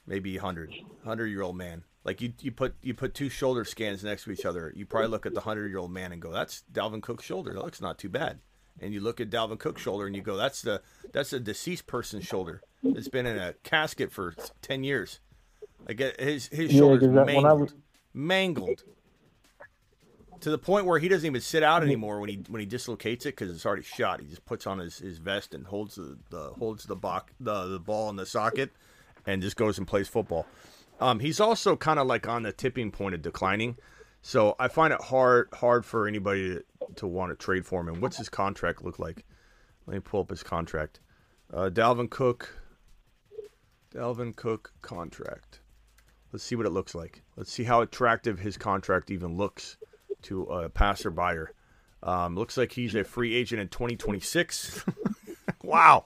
maybe 100, 100-year-old man. Like you, you put you put two shoulder scans next to each other, you probably look at the hundred-year-old man and go, "That's Dalvin Cook's shoulder. That looks not too bad." And you look at Dalvin Cook's shoulder and you go, "That's the that's a deceased person's shoulder. It's been in a casket for ten years." I get uh, his his Yeah, shoulders 'cause when I mangled, was- mangled to the point where he doesn't even sit out anymore when he when he dislocates it because it's already shot. He just puts on his, his vest and holds the, the holds the, bo- the the ball in the socket and just goes and plays football. Um, he's also kind of like on the tipping point of declining, so I find it hard hard for anybody to, to want to trade for him. And what's his contract look like? Let me pull up his contract. Uh, Dalvin Cook. Dalvin Cook contract. Let's see what it looks like. Let's see how attractive his contract even looks to a passer buyer. Um, looks like he's a free agent in 2026. [laughs] wow.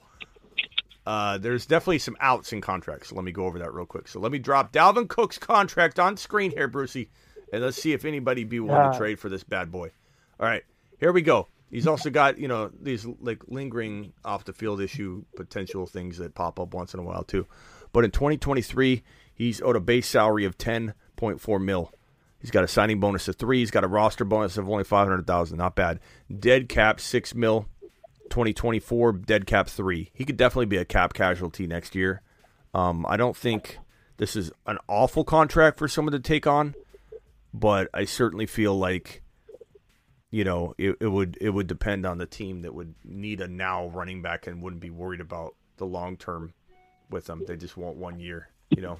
Uh, there's definitely some outs in contracts. So let me go over that real quick. So let me drop Dalvin Cook's contract on screen here, Brucey, and let's see if anybody be willing Yeah. to trade for this bad boy. All right, here we go. He's also got you know these like lingering off the field issue potential things that pop up once in a while too. But in 2023, he's owed a base salary of 10.4 mil. He's got a signing bonus of three. He's got a roster bonus of only 500,000. Not bad. Dead cap six mil. 2024 dead cap three. He could definitely be a cap casualty next year. Um, I don't think this is an awful contract for someone to take on, but I certainly feel like you know it, it would it would depend on the team that would need a now running back and wouldn't be worried about the long term with them. They just want one year, you know.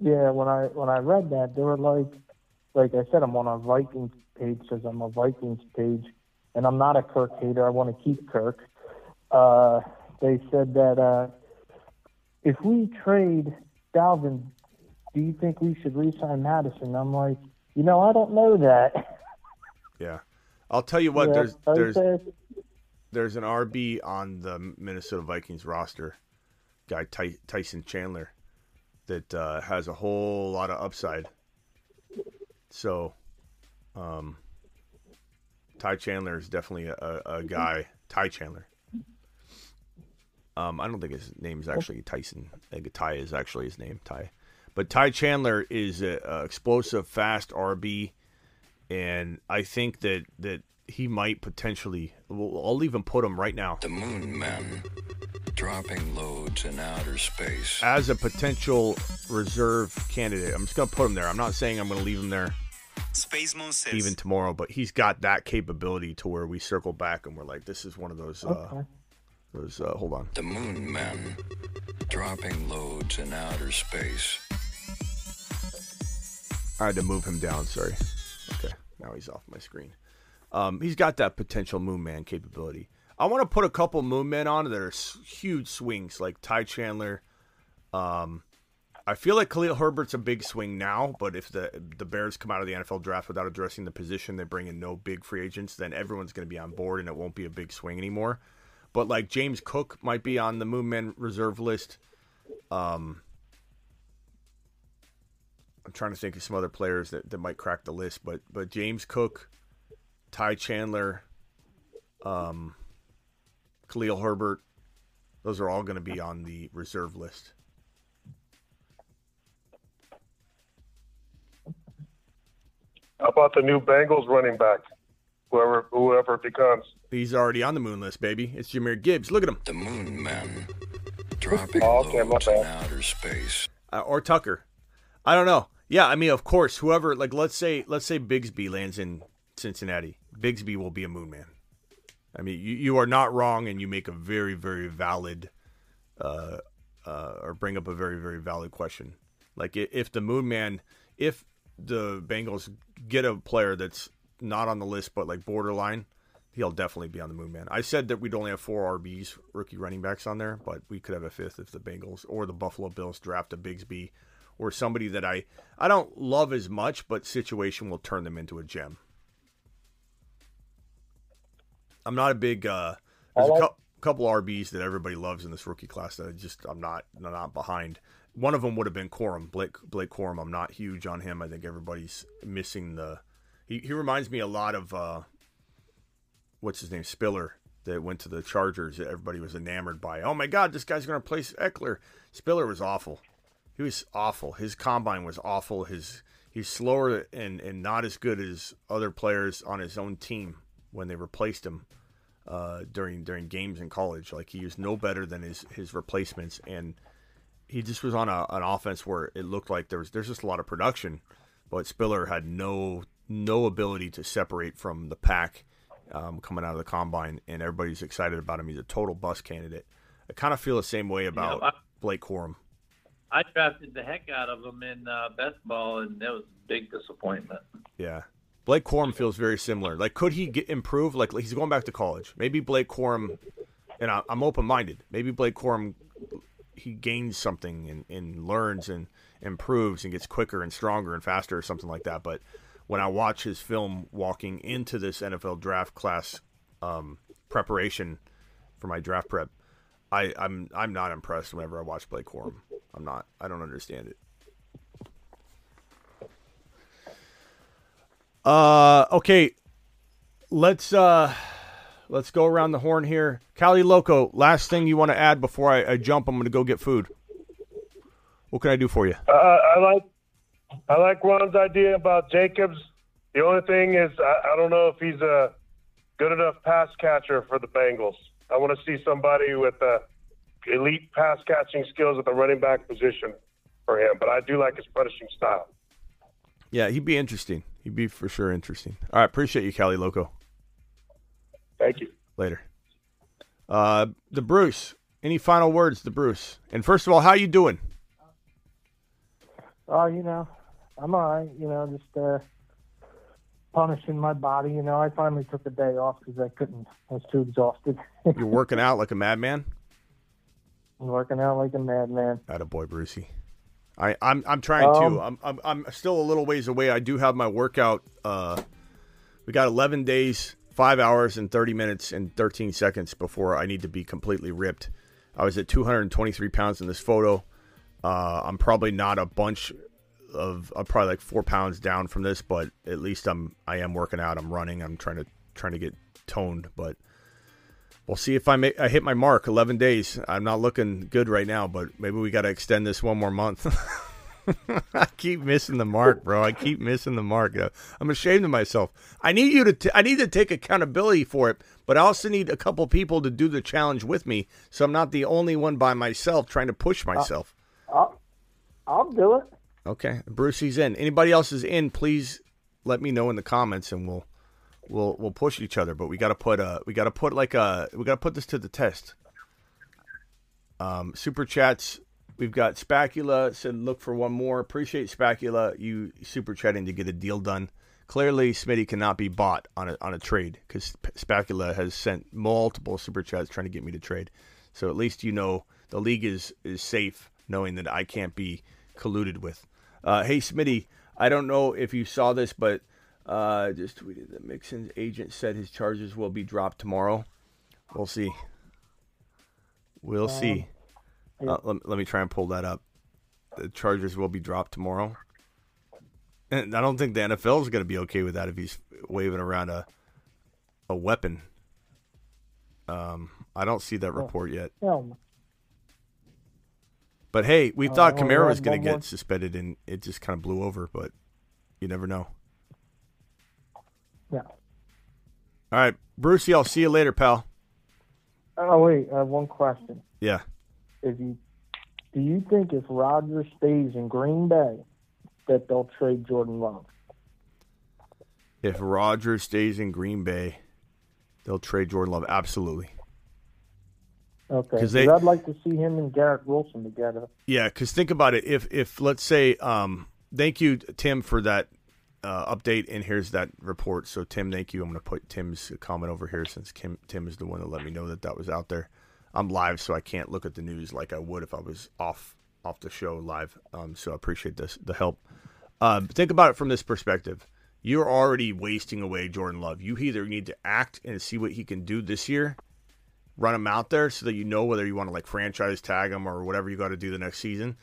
Yeah, when I when I read that, they were like, like I said, I'm on a Vikings page because I'm a Vikings page, and I'm not a Kirk hater. I want to keep Kirk. Uh, they said that uh, if we trade Dalvin, do you think we should re-sign Mattison? I'm like, you know, I don't know that. [laughs] Yeah, I'll tell you what. Yeah, there's there's said- there's an RB on the Minnesota Vikings roster, guy Ty- Tyson Chandler, that uh, has a whole lot of upside. So, um, Ty Chandler is definitely a, a, a guy. Ty Chandler. Um, I don't think his name is actually Tyson. I think Ty is actually his name, Ty. But Ty Chandler is a, a explosive, fast RB, and I think that that he might potentially. Well, I'll even put him right now The Moon Men, dropping loads in outer space. as a potential reserve candidate. I'm just gonna put him there. I'm not saying I'm gonna leave him there Space Moon says. Even tomorrow, but he's got that capability to where we circle back and we're like, this is one of those. Uh, those. Uh, hold on. The Moon Men, dropping loads in outer space. I had to move him down. Sorry. Okay, now he's off my screen. Um, he's got that potential Moon Man capability. I want to put a couple Moon Men on that are huge swings, like Ty Chandler. Um, I feel like Khalil Herbert's a big swing now, but if the the Bears come out of the NFL draft without addressing the position, they bring in no big free agents, then everyone's going to be on board and it won't be a big swing anymore. But like James Cook might be on the Moon Men reserve list. Um, I'm trying to think of some other players that, that might crack the list, but but James Cook, Ty Chandler, um, Khalil Herbert, those are all going to be on the reserve list. How about the new Bengals running back? Whoever whoever it becomes. He's already on the moon list, baby. It's Jahmyr Gibbs. Look at him. The Moon Men, dropping Oh, okay, loads in outer space. Uh, or Tucker. I don't know. Yeah, I mean, of course, whoever like let's say let's say Bigsby lands in Cincinnati. Bigsby will be a moon man. I mean, you, you are not wrong, and you make a very very valid, uh, uh, or bring up a very very valid question. Like if the moon man, if the Bengals get a player that's not on the list but like borderline, he'll definitely be on the moon man. I said that we'd only have four RBs, rookie running backs on there, but we could have a fifth if the Bengals or the Buffalo Bills draft a Bigsby or somebody that I I don't love as much, but situation will turn them into a gem. I'm not a big uh there's a like- cou- couple RBs that everybody loves in this rookie class that I just I'm not not behind. One of them would have been Corum, Blake Blake Corum. I'm not huge on him. I think everybody's missing the. He he reminds me a lot of uh, what's his name Spiller that went to the Chargers. That everybody was enamored by. Oh my God, this guy's going to replace Ekeler. Spiller was awful. He was awful. His combine was awful. His he's slower and and not as good as other players on his own team when they replaced him uh, during during games in college. Like he was no better than his his replacements, and he just was on a, an offense where it looked like there was there's just a lot of production, but Spiller had no no ability to separate from the pack um, coming out of the combine, and everybody's excited about him. He's a total bust candidate. I kind of feel the same way about I- Blake Corum. I drafted the heck out of him in uh, best ball, and that was a big disappointment. Yeah. Blake Corum feels very similar. Like, could he get improve? Like, he's going back to college. Maybe Blake Corum, and I, I'm open minded. Maybe Blake Corum, he gains something and, and learns and improves and gets quicker and stronger and faster or something like that. But when I watch his film walking into this NFL draft class um, preparation for my draft prep, I, I'm I'm not impressed whenever I watch Blake Corum. I'm not. I don't understand it. Uh, okay. Let's uh, let's go around the horn here. Cali Loco, last thing you want to add before I, I jump? I'm going to go get food. What can I do for you? Uh, I like I like Ron's idea about Jacobs. The only thing is, I, I don't know if he's a good enough pass catcher for the Bengals. I want to see somebody with uh, elite pass catching skills at the running back position for him. But I do like his punishing style. Yeah, he'd be interesting. He'd be for sure interesting. All right, appreciate you, Cali Loco. Thank you. Later. Uh, the Bruce. Any final words, the Bruce? And first of all, how you doing? Oh, you know, I'm all right. You know, just uh, punishing my body. You know, I finally took a day off because I couldn't. I was too exhausted. You're working out like a madman. [laughs] I'm working out like a madman. a boy, Brucey. I, I'm I'm trying Um, to. I'm, I'm I'm still a little ways away. I do have my workout. Uh, we got 11 days, five hours and 30 minutes and 13 seconds before I need to be completely ripped. I was at 223 pounds in this photo. Uh, I'm probably not a bunch of. I'm probably like four pounds down from this, but at least I'm. I am working out. I'm running. I'm trying to trying to get toned, but we'll see if I make. I hit my mark. 11 days. I'm not looking good right now, but maybe we got to extend this one more month. [laughs] I keep missing the mark, bro. I keep missing the mark. Uh, I'm ashamed of myself. I need you to. T- I need to take accountability for it, but I also need a couple people to do the challenge with me, so I'm not the only one by myself trying to push myself. I'll, I'll do it. Okay, Brucey's in. Anybody else is in? Please let me know in the comments, and we'll we'll we'll push each other. But we got to put uh we got to put like a we got to put this to the test. Um, super chats. We've got Spacula said look for one more. Appreciate Spacula you super chatting to get a deal done. Clearly, Smitty cannot be bought on a on a trade because Spacula has sent multiple super chats trying to get me to trade. So at least you know the league is is safe knowing that I can't be colluded with. Uh, hey Smitty, I don't know if you saw this, but uh, just tweeted that Mixon's agent said his charges will be dropped tomorrow. We'll see. We'll see. Uh, let, let me try and pull that up. The charges will be dropped tomorrow. And I don't think the NFL is going to be okay with that if he's waving around a a weapon. Um, I don't see that report yet. But hey, we Uh, thought well, Kamara was going to get suspended, and it just kind of blew over. But you never know. Yeah. All right, Brucey, I'll see you later, pal. Oh wait, I have one question. Yeah. If you do you think if Rodgers stays in Green Bay that they'll trade Jordan Love? If Rodgers stays in Green Bay, they'll trade Jordan Love. Absolutely. Okay. they- I'd like to see him and Garrett Wilson together. Yeah, because think about it. If if let's say, um, thank you Tim for that uh, update, and here's that report. So Tim, thank you. I'm going to put Tim's comment over here since Kim, Tim is the one that let me know that that was out there. I'm live, so I can't look at the news like I would if I was off off the show live. Um, so I appreciate this the help. Um, think about it from this perspective. You're already wasting away Jordan Love. You either need to act and see what he can do this year, run him out there so that you know whether you want to like franchise tag him or whatever you got to do the next season,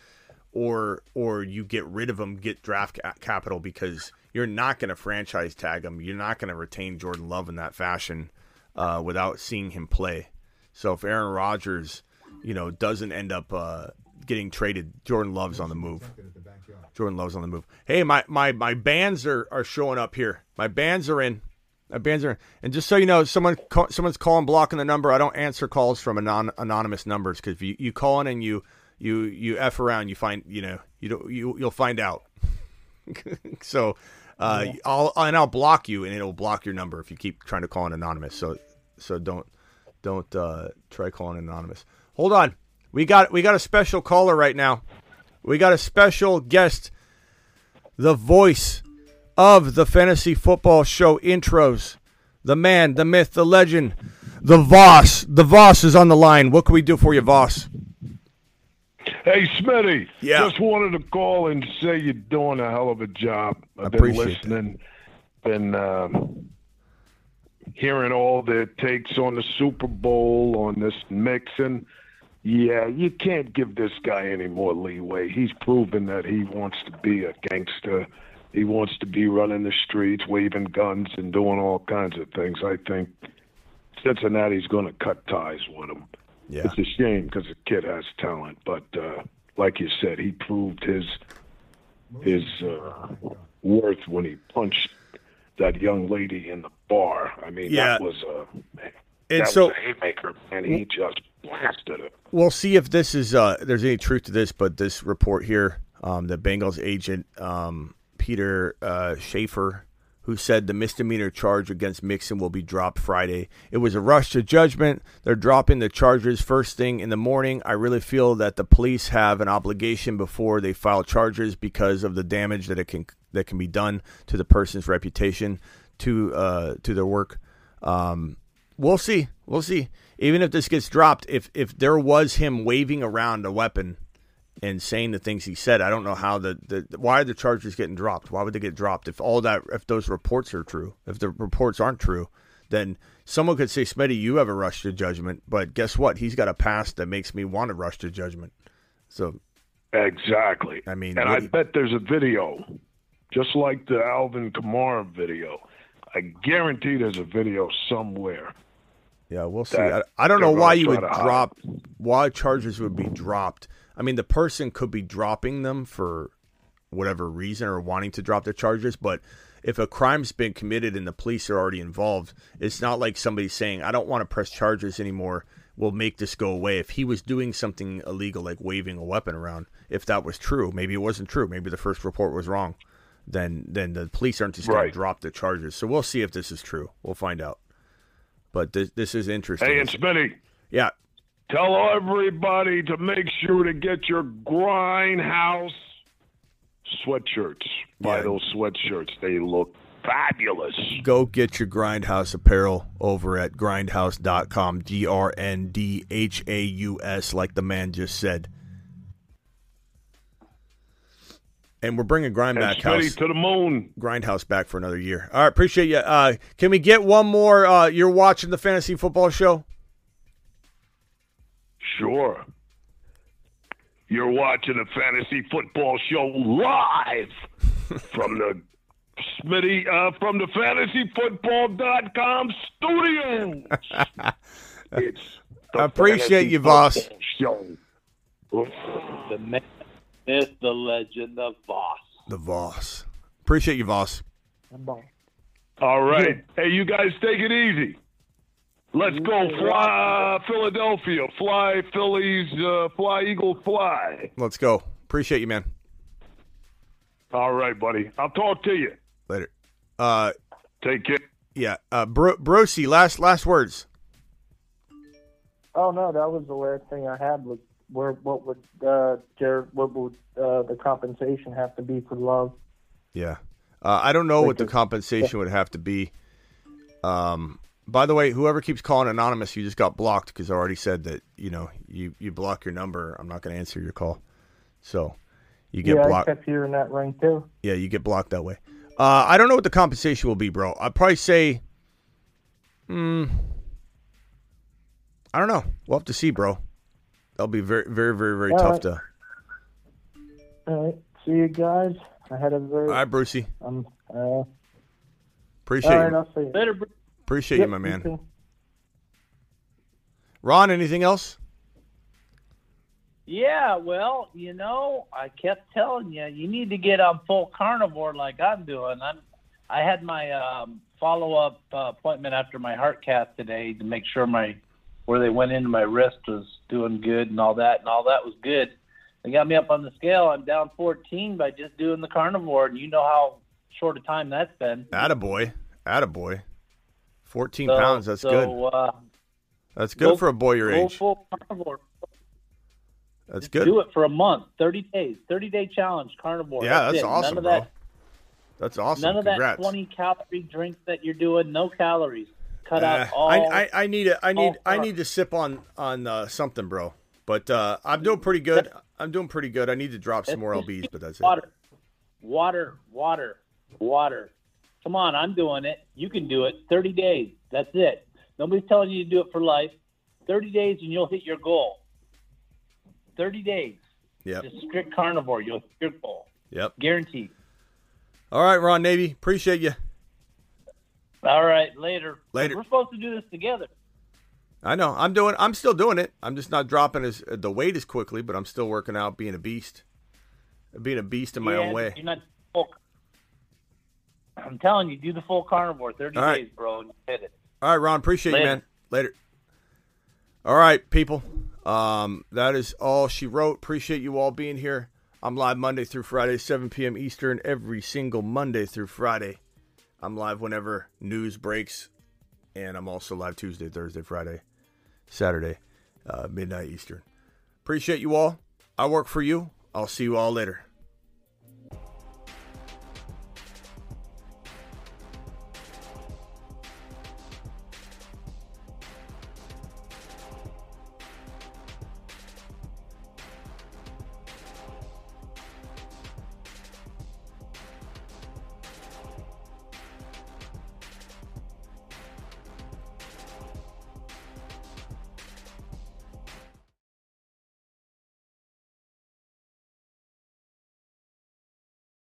or or you get rid of him, get draft capital because you're not going to franchise tag him. You're not going to retain Jordan Love in that fashion uh, without seeing him play. So if Aaron Rodgers, you know, doesn't end up uh, getting traded, Jordan Love's on the move. Jordan Love's on the move. Hey, my my my bands are are showing up here. My bands are in. My bands are in. And just so you know, someone call, someone's calling blocking the number. I don't answer calls from anon, anonymous numbers because if you, you call in and you you you f around, you find you know you don't you you'll find out. [laughs] so uh, I'll and I'll block you, and it'll block your number if you keep trying to call in anonymous. So so don't don't uh, try calling anonymous. Hold on, we got we got a special caller right now. We got a special guest, the voice of the fantasy football show intros, the man, the myth, the legend, the Voss. The Voss is on the line. What can we do for you, Voss? Hey, Smitty. Yeah. Just wanted to call and say you're doing a hell of a job. I've been Appreciate listening, been um, hearing all the takes on the Super Bowl, on this Mixon. Yeah, you can't give this guy any more leeway. He's proven that he wants to be a gangster. He wants to be running the streets, waving guns, and doing all kinds of things. I think Cincinnati's going to cut ties with him. Yeah. It's a shame because the kid has talent, but uh, like you said, he proved his his uh, worth when he punched that young lady in the bar. I mean, Yeah. that was a And that so- was a haymaker, and he just blasted it. We'll see if this is uh, there's any truth to this, but this report here, um, the Bengals agent um, Peter uh, Schaffer, who said the misdemeanor charge against Mixon will be dropped Friday. It was a rush to judgment. They're dropping the charges first thing in the morning. I really feel that the police have an obligation before they file charges because of the damage that it can that can be done to the person's reputation, to uh, to their work. Um, we'll see. We'll see. Even if this gets dropped, if if there was him waving around a weapon and saying the things he said, I don't know how the, the why are the charges getting dropped? Why would they get dropped if all that if those reports are true? If the reports aren't true, then someone could say, Smitty, you have a rush to judgment, but guess what? He's got a past that makes me want to rush to judgment. So Exactly. I mean, and I you- bet there's a video, just like the Alvin Kamara video. I guarantee there's a video somewhere. Yeah, we'll see. I, I don't know why you would drop, why charges would be dropped. I mean, the person could be dropping them for whatever reason or wanting to drop the charges, but if a crime's been committed and the police are already involved, it's not like somebody saying, I don't want to press charges anymore. We'll make this go away. If he was doing something illegal, like waving a weapon around, if that was true, maybe it wasn't true. Maybe the first report was wrong. Then, then the police aren't just going Right. to drop the charges. So we'll see if this is true. We'll find out. But this, this is interesting. Hey, and Smitty, Yeah, tell everybody to make sure to get your Grindhouse sweatshirts. Buy Yeah. those sweatshirts. They look fabulous. go get your Grindhouse apparel over at grndhaus.com. G R N D H A U S, like the man just said. And we're bringing Grindback House, to the moon. Grindhouse back for another year. All right, appreciate you. Uh, can we get one more? Uh, you're watching the fantasy football show. Sure. You're watching a fantasy football show live from the Smitty uh, from the fantasyfootball.com studios. it's the I appreciate you, Fantasy Voss. Show. The man, myth, the legend, the Voss. The Voss. Appreciate you, Voss. All right. Hey, you guys take it easy. Let's go fly Philadelphia. Fly Phillies, uh, fly Eagle fly. Let's go. Appreciate you, man. All right, buddy. I'll talk to you. Later. Uh, Take care. yeah. Uh, Bro- Brosi, last last words. Oh no, that was the last thing I had. Was where what would uh, Jared? What would uh, the compensation have to be for love? Yeah. Uh, I don't know what the Like, compensation would have to be. Um, by the way, whoever keeps calling anonymous, you just got blocked because I already said that you know you you block your number. I'm not going to answer your call, so you get yeah, blocked. I kept hearing that ring too. Yeah, you get blocked that way. Uh, I don't know what the compensation will be, bro. I'd probably say, hmm, I don't know. We'll have to see, bro. That'll be very, very, very, very All tough right. to. All right, see you guys. I had a very. All right, Brucey. Um. Uh, all Appreciate right, you. I'll see you. Later, Bruce. Appreciate Yep, you, my man. too. Ron, anything else? Yeah, well, you know, I kept telling you, you need to get on full carnivore like I'm doing. I'm, I had my um, follow-up uh, appointment after my heart cath today to make sure my where they went into my wrist was doing good and all that, and all that was good. They got me up on the scale. I'm down 14 by just doing the carnivore, and you know how short a time that's been. Attaboy. Attaboy. 14 So- pounds. That's so, good. Uh, That's good go- for a boy your age. full carnivore. That's Just good. Do it for a month, 30 days, 30 day challenge, carnivore. Yeah, that's it. awesome, None of bro. that That's awesome. None of Congrats. that 20 calorie drink that you're doing. No calories. Cut Uh, out all. I, I I need a, I need I need to sip on on uh, something, bro. But uh, I'm doing pretty good. I'm doing pretty good. I need to drop some more lbs, but that's it. water, water, water, water. Come on, I'm doing it. You can do it. 30 days. That's it. Nobody's telling you to do it for life. 30 days and you'll hit your goal. 30 days. Yep. Just strict carnivore. You'll hit your goal. Yep. Guaranteed. All right, Ron Navy. Appreciate you. All right, later. Later. We're supposed to do this together. I know. I'm doing. I'm still doing it. I'm just not dropping as the weight as quickly, but I'm still working out, being a beast, being a beast in my Yeah, own way. You're not full. I'm telling you, do the full carnivore. 30 All right. days, bro, and you hit it. All right, Ron. Appreciate you, man. Later. All right, people. Um, that is all she wrote. Appreciate you all being here. I'm live Monday through Friday, 7 p.m. Eastern, every single Monday through Friday. I'm live whenever news breaks, and I'm also live Tuesday, Thursday, Friday, Saturday, uh, midnight Eastern. Appreciate you all. I work for you. I'll see you all later.